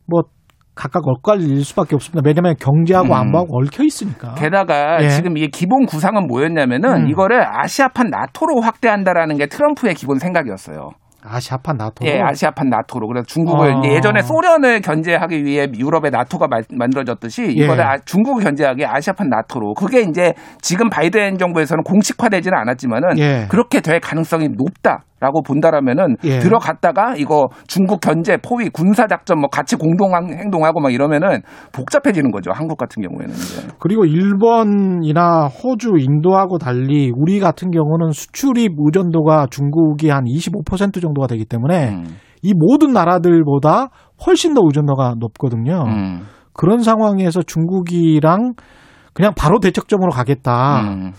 뭐 각각 엇갈릴 수밖에 없습니다. 왜냐하면 경제하고 음. 안보하고 얽혀 있으니까. 게다가 예. 지금 이게 기본 구상은 뭐였냐면은 음. 이거를 아시아판 나토로 확대한다라는 게 트럼프의 기본 생각이었어요. 아시아판 나토. 예, 아시아판 나토로. 그래서 중국을 아. 예전에 소련을 견제하기 위해 유럽의 나토가 마- 만들어졌듯이 예. 이거를 아- 중국을 견제하기 위해 아시아판 나토로. 그게 이제 지금 바이든 정부에서는 공식화되지는 않았지만은 예. 그렇게 될 가능성이 높다 라고 본다라면은 예. 들어갔다가 이거 중국 견제, 포위, 군사 작전 뭐 같이 공동 행동하고 막 이러면은 복잡해지는 거죠. 한국 같은 경우에는 이제. 그리고 일본이나 호주, 인도하고 달리 우리 같은 경우는 수출입 의존도가 중국이 한 25% 정도가 되기 때문에 음. 이 모든 나라들보다 훨씬 더 의존도가 높거든요. 음. 그런 상황에서 중국이랑 그냥 바로 대척점으로 가겠다. 음.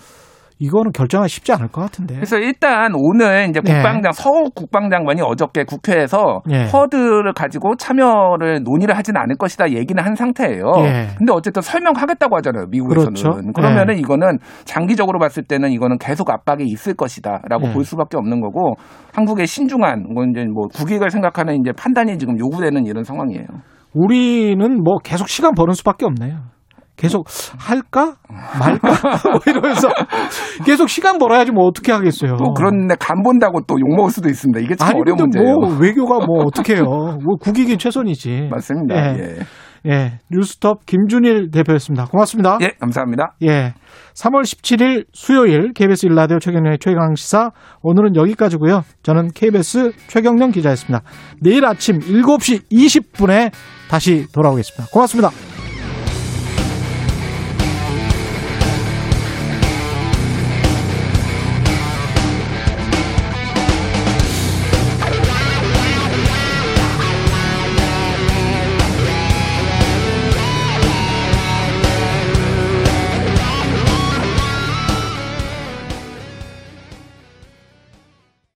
이거는 결정하기 쉽지 않을 것 같은데. 그래서 일단 오늘 이제 예. 국방장 서욱 국방장관이 어저께 국회에서 예. 쿼드를 가지고 참여를 논의를 하지는 않을 것이다 얘기는 한 상태예요. 예. 근데 어쨌든 설명하겠다고 하잖아요. 미국에서는. 그렇죠. 그러면은 예. 이거는 장기적으로 봤을 때는 이거는 계속 압박이 있을 것이다라고 예. 볼 수밖에 없는 거고 한국의 신중한 뭐 이제 뭐 국익을 생각하는 이제 판단이 지금 요구되는 이런 상황이에요. 우리는 뭐 계속 시간 버는 수밖에 없네요. 계속 할까 말까 뭐 이러면서 계속 시간 벌어야지 뭐 어떻게 하겠어요. 또 그런데 간 본다고 또 욕 먹을 수도 있습니다. 이게 참 아니 어려운 근데 문제예요. 뭐 외교가 뭐 어떻게 해요. 뭐 국익이 최선이지. 맞습니다. 예. 예. 예. 뉴스톱 김준일 대표였습니다. 고맙습니다. 예, 감사합니다. 예. 3월 17일 수요일 KBS 일라디오 최경련의 최강 시사 오늘은 여기까지고요. 저는 KBS 최경련 기자였습니다. 내일 아침 7시 20분에 다시 돌아오겠습니다. 고맙습니다.